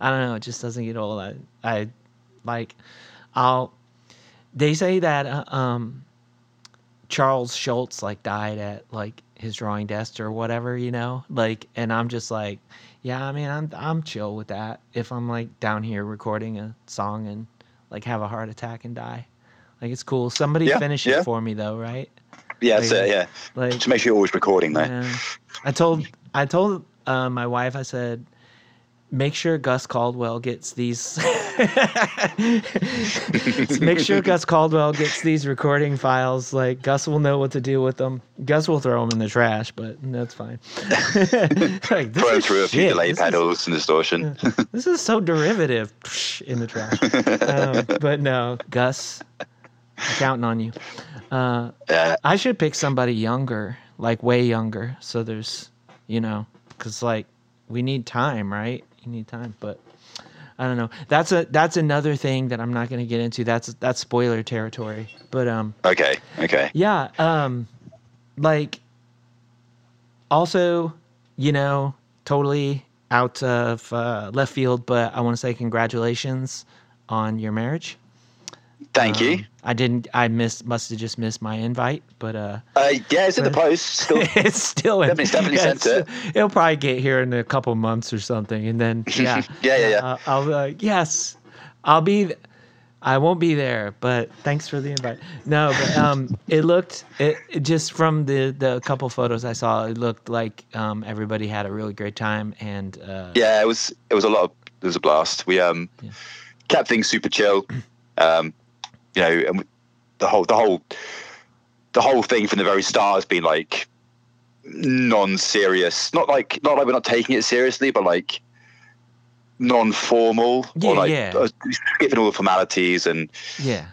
I don't know, it just doesn't get old. I, I like, I'll. They say that uh, um, Charles Schulz like died at like his drawing desk or whatever, you know? Like and I'm just like, yeah, I mean, I'm I'm chill with that if I'm like down here recording a song and like have a heart attack and die. Like it's cool. Somebody Yeah, finish yeah. it for me though, right? Yeah, Like, it. Yeah. Like, Just make sure you're always recording though. yeah. I told I told uh, my wife. I said, make sure Gus Caldwell gets these. make sure Gus Caldwell gets these recording files. Like Gus will know what to do with them. Gus will throw them in the trash, but that's fine. like, this Throw is through a few delay This is- pedals and distortion. this is so derivative in the trash. um, but no, Gus, I'm counting on you. Uh. I should pick somebody younger, like way younger. So there's, you know, because like we need time, right? You need time, but I don't know. That's a that's another thing that I'm not going to get into. That's that's spoiler territory. But um, Okay. Okay. yeah, um, like also, you know, totally out of uh, left field, but I want to say congratulations on your marriage. Thank you. Um, I didn't. I missed. Must have just missed my invite, but uh, Uh, yeah, it's in the post. Still. it's still in, Definitely- definitely sent it. It'll probably get here in a couple months or something, and then yeah, Yeah, yeah, yeah. Uh, I'll be like, yes, I'll be. I won't be there, but thanks for the invite. No, but um, it looked it, it just from the the couple photos I saw, it looked like um everybody had a really great time, and uh, yeah, it was. It was a lot of. It was a blast. We um Yeah. kept things super chill. Um, you know, and the whole the whole the whole thing from the very start has been like non-serious. Not like not like we're not taking it seriously, but like non-formal Yeah, or like yeah. uh, skipping all the formalities and yeah,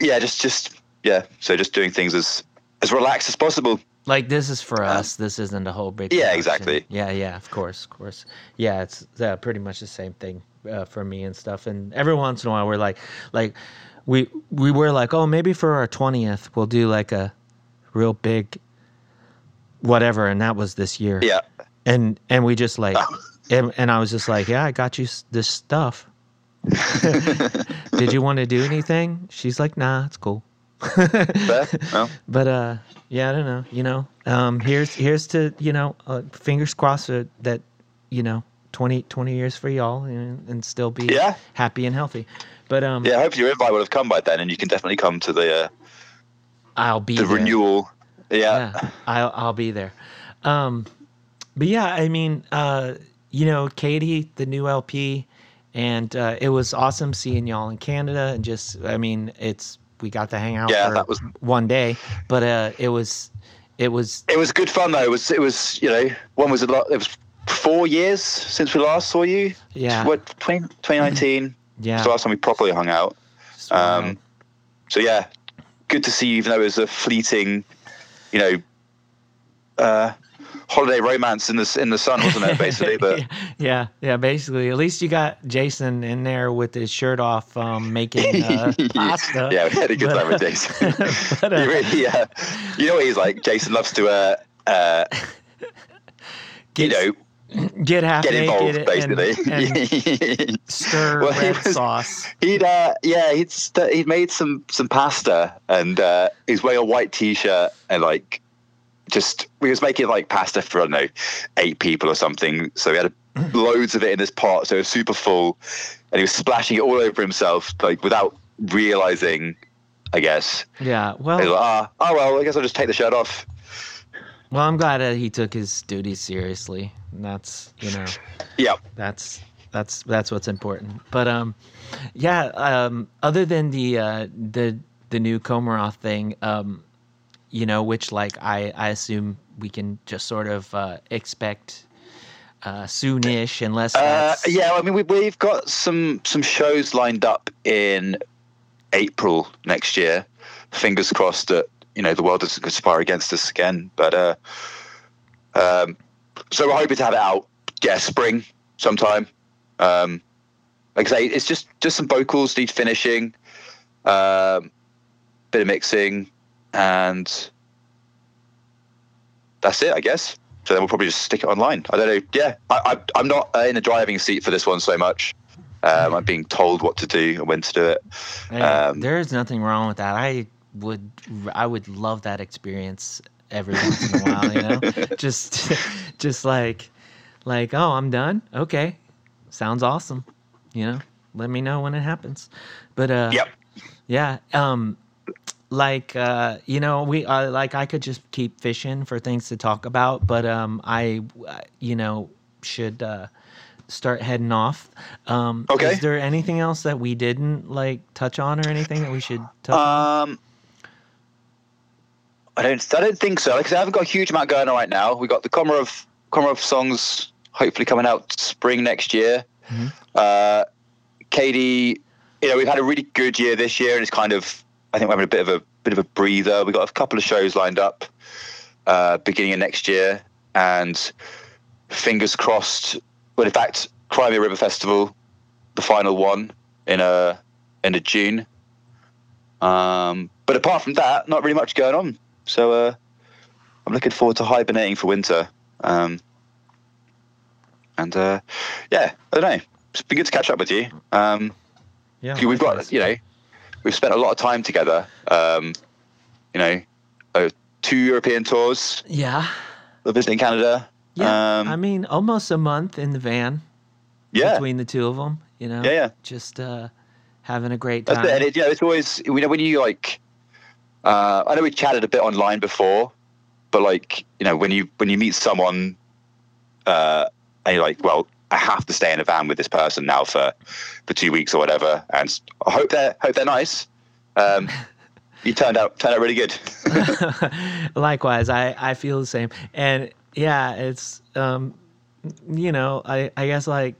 yeah, just just yeah. So just doing things as as relaxed as possible. like this is for Um, us. This isn't a whole big. Yeah, production. exactly. Yeah, yeah, of course, of course. Yeah, it's uh, pretty much the same thing uh, for me and stuff. And every once in a while, we're like, like, we we were like, oh, maybe for our twentieth, we'll do like a real big whatever, and that was this year. Yeah. And and we just like, Oh. and, and I was just like, yeah, I got you this stuff. Did you want to do anything? She's like, nah, it's cool. But uh, yeah, I don't know. You know, um, here's here's to you know, uh, fingers crossed that you know, 20, 20 years for y'all and, and still be Yeah. happy and healthy. But um, yeah. Hopefully your invite would have come by then, and you can definitely come to the uh, I'll be the there. renewal. Yeah. Yeah, I'll I'll be there. Um, but yeah, I mean, uh, you know, Cady, the new LP, and uh, it was awesome seeing y'all in Canada, and just, I mean, it's we got to hang out Yeah, for that was- one day, but uh, it was, it was It was good fun though. It was it was you know one was a lot. It was four years since we last saw you. Yeah. What 20, 2019? yeah. was the last time we properly hung out. Um, so yeah, good to see you, even though it was a fleeting, you know, uh, holiday romance in the in the sun, wasn't it? Basically, but yeah, yeah. Basically, at least you got Jason in there with his shirt off, um, making uh, pasta. yeah, we had a good time with uh, Jason. but, uh, really, uh, you know what he's like. Jason loves to, uh, uh, you know, get half get involved naked and, basically. and stir Well, he was, sauce. He'd uh, yeah, he'd st- he'd made some some pasta and uh, he was wearing a white t-shirt and like just we was making like pasta for I don't know eight people or something. So he had loads of it in this pot, so it was super full, and he was splashing it all over himself like without realizing. I guess. Yeah. Was like, Well, ah, oh well, I guess I'll just take the shirt off. Well, I'm glad that he took his duties seriously. And that's you know Yeah, that's that's that's what's important. But um, yeah. Um, other than the uh, the the new Komarov thing, um, you know, which like I I assume we can just sort of uh, expect uh, soonish, unless Uh, yeah, I mean, we, we've got some some shows lined up in April next year. Fingers crossed that you know the world doesn't conspire against us again. But uh, um, so we're hoping to have it out, yeah, spring sometime. Um, like I say, it's just just some vocals need finishing, um, bit of mixing, and that's it, I guess. So then we'll probably just stick it online. I don't know. Yeah, I, I, I'm not in the driving seat for this one so much. Um, I'm being told what to do and when to do it. Um, there's nothing wrong with that. I would I would love that experience every once in a while, you know? just just like like, oh, I'm done. Okay. Sounds awesome. You know? Let me know when it happens. But uh Yep. yeah, um like uh, you know, we uh, like I could just keep fishing for things to talk about, but um, I, you know, should uh, start heading off. Um, Okay. Is there anything else that we didn't like touch on, or anything that we should touch on? I don't. I don't think so. Because I haven't got a huge amount going on right now. We got the Komarov Komarov songs hopefully coming out spring next year. Mhm. Uh, Cady, you know, we've had a really good year this year, and it's kind of. I think we're having a bit of a bit of a breather. We got a couple of shows lined up uh, beginning of next year, and fingers crossed. Well, in fact, Crimea River Festival, the final one in uh end of June. Um, but apart from that, not really much going on. So uh, I'm looking forward to hibernating for winter. Um, and uh, yeah, I don't know. It's been good to catch up with you. Um, yeah, we've got, likewise. you know, we've spent a lot of time together. Um, you know, uh, two European tours, yeah, we're visiting Canada. yeah. Um, I mean, almost a month in the van yeah, between the two of them. You know, yeah, yeah. just uh, having a great That's time. it. And it, you know, it's always you know when you like. Uh, I know we chatted a bit online before, but like you know when you when you meet someone, uh, and you're like, well, I have to stay in a van with this person now for for two weeks or whatever, and I hope they're hope they're nice. Um, you turned out turned out really good. Likewise, I, I feel the same. And yeah, it's um you know, I, I guess like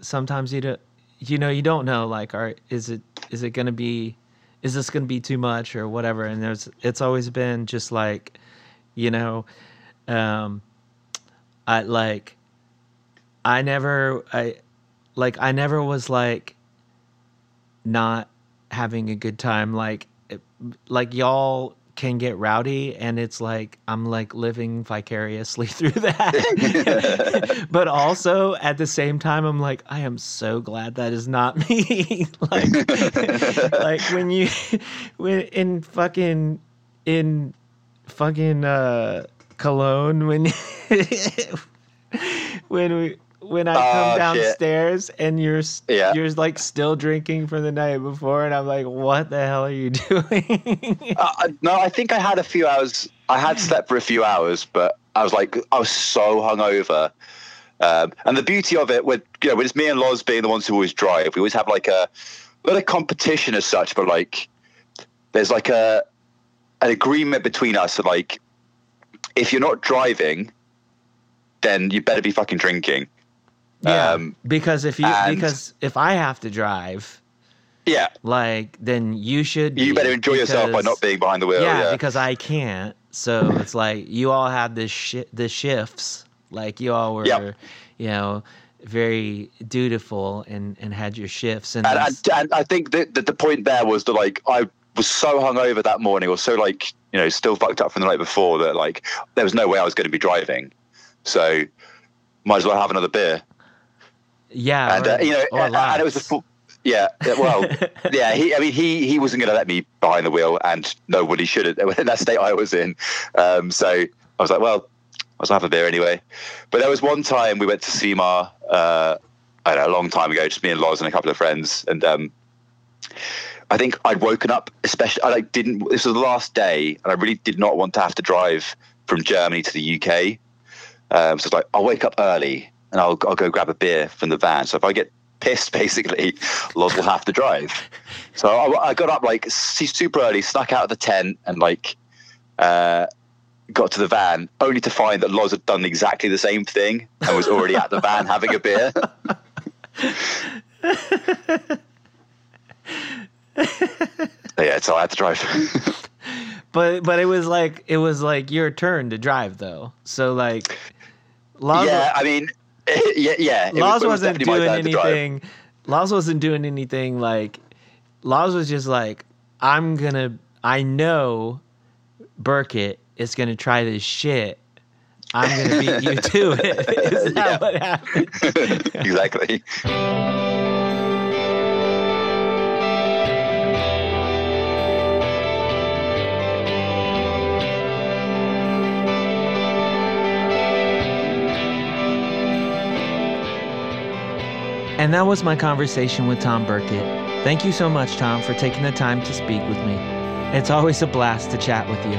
sometimes you don't you know, you don't know like are is it is it gonna be is this gonna be too much or whatever? And there's it's always been just like, you know, um I like I never I like I never was like not having a good time like like y'all can get rowdy and it's like I'm like living vicariously through that. but also at the same time I'm like I am so glad that is not me. like like when you when in fucking in fucking uh Cologne when when we when I Oh, come shit. downstairs and you're Yeah. you're like still drinking from the night before and I'm like what the hell are you doing? Uh, no, I think I had a few hours. I had slept for a few hours, but I was like, I was so hungover. Um, and the beauty of it, with you know, with it's me and Loz being the ones who always drive, we always have like a not a competition as such, but like there's like a an agreement between us. That like, if you're not driving, then you better be fucking drinking. Yeah, Um, because if you and- because if I have to drive Yeah, like then you should you better enjoy yourself by not being behind the wheel. yeah, Yeah, because I can't. So it's like you all had this shi the shifts. Like you all were, Yep. you know, very dutiful and and had your shifts and, and, and, and I think that, that the point there was that like I was so hungover that morning, or so like you know still fucked up from the night before that like there was no way I was going to be driving, so might as well have another beer. Yeah, and or, uh, you know, and, and it was a full. Yeah, well, yeah. He, I mean, he he wasn't going to let me behind the wheel, and nobody should have in that state I was in. Um, so I was like, well, I'll have a beer anyway. But there was one time we went to SEMA, uh, I don't know, a long time ago, just me and Loz and a couple of friends, and um, I think I'd woken up, especially I like didn't. This was the last day, and I really did not want to have to drive from Germany to the UK. Um, so it's like I'll wake up early and I'll I'll go grab a beer from the van. So if I get pissed, basically, Loz will have to drive. So I, I got up like super early, snuck out of the tent, and like uh, got to the van, only to find that Loz had done exactly the same thing and was already at the van having a beer. So, yeah, so I had to drive. But but it was like it was like your turn to drive though. So like Loz, yeah, I mean, yeah, yeah. was- Loz was wasn't definitely doing turn to drive. anything. Loz wasn't doing anything like Loz was just like I'm gonna. I know Burkitt is gonna try this shit. I'm gonna beat you to it. Is that Yeah. what happened? exactly. And that was my conversation with Tom Burkitt. Thank you so much, Tom, for taking the time to speak with me. It's always a blast to chat with you.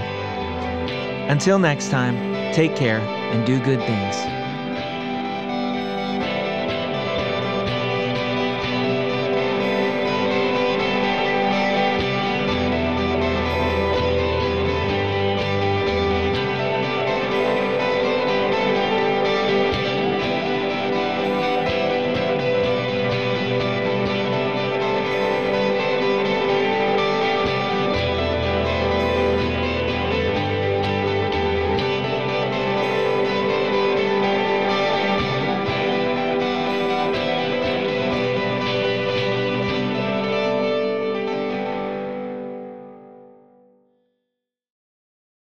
Until next time, take care and do good things.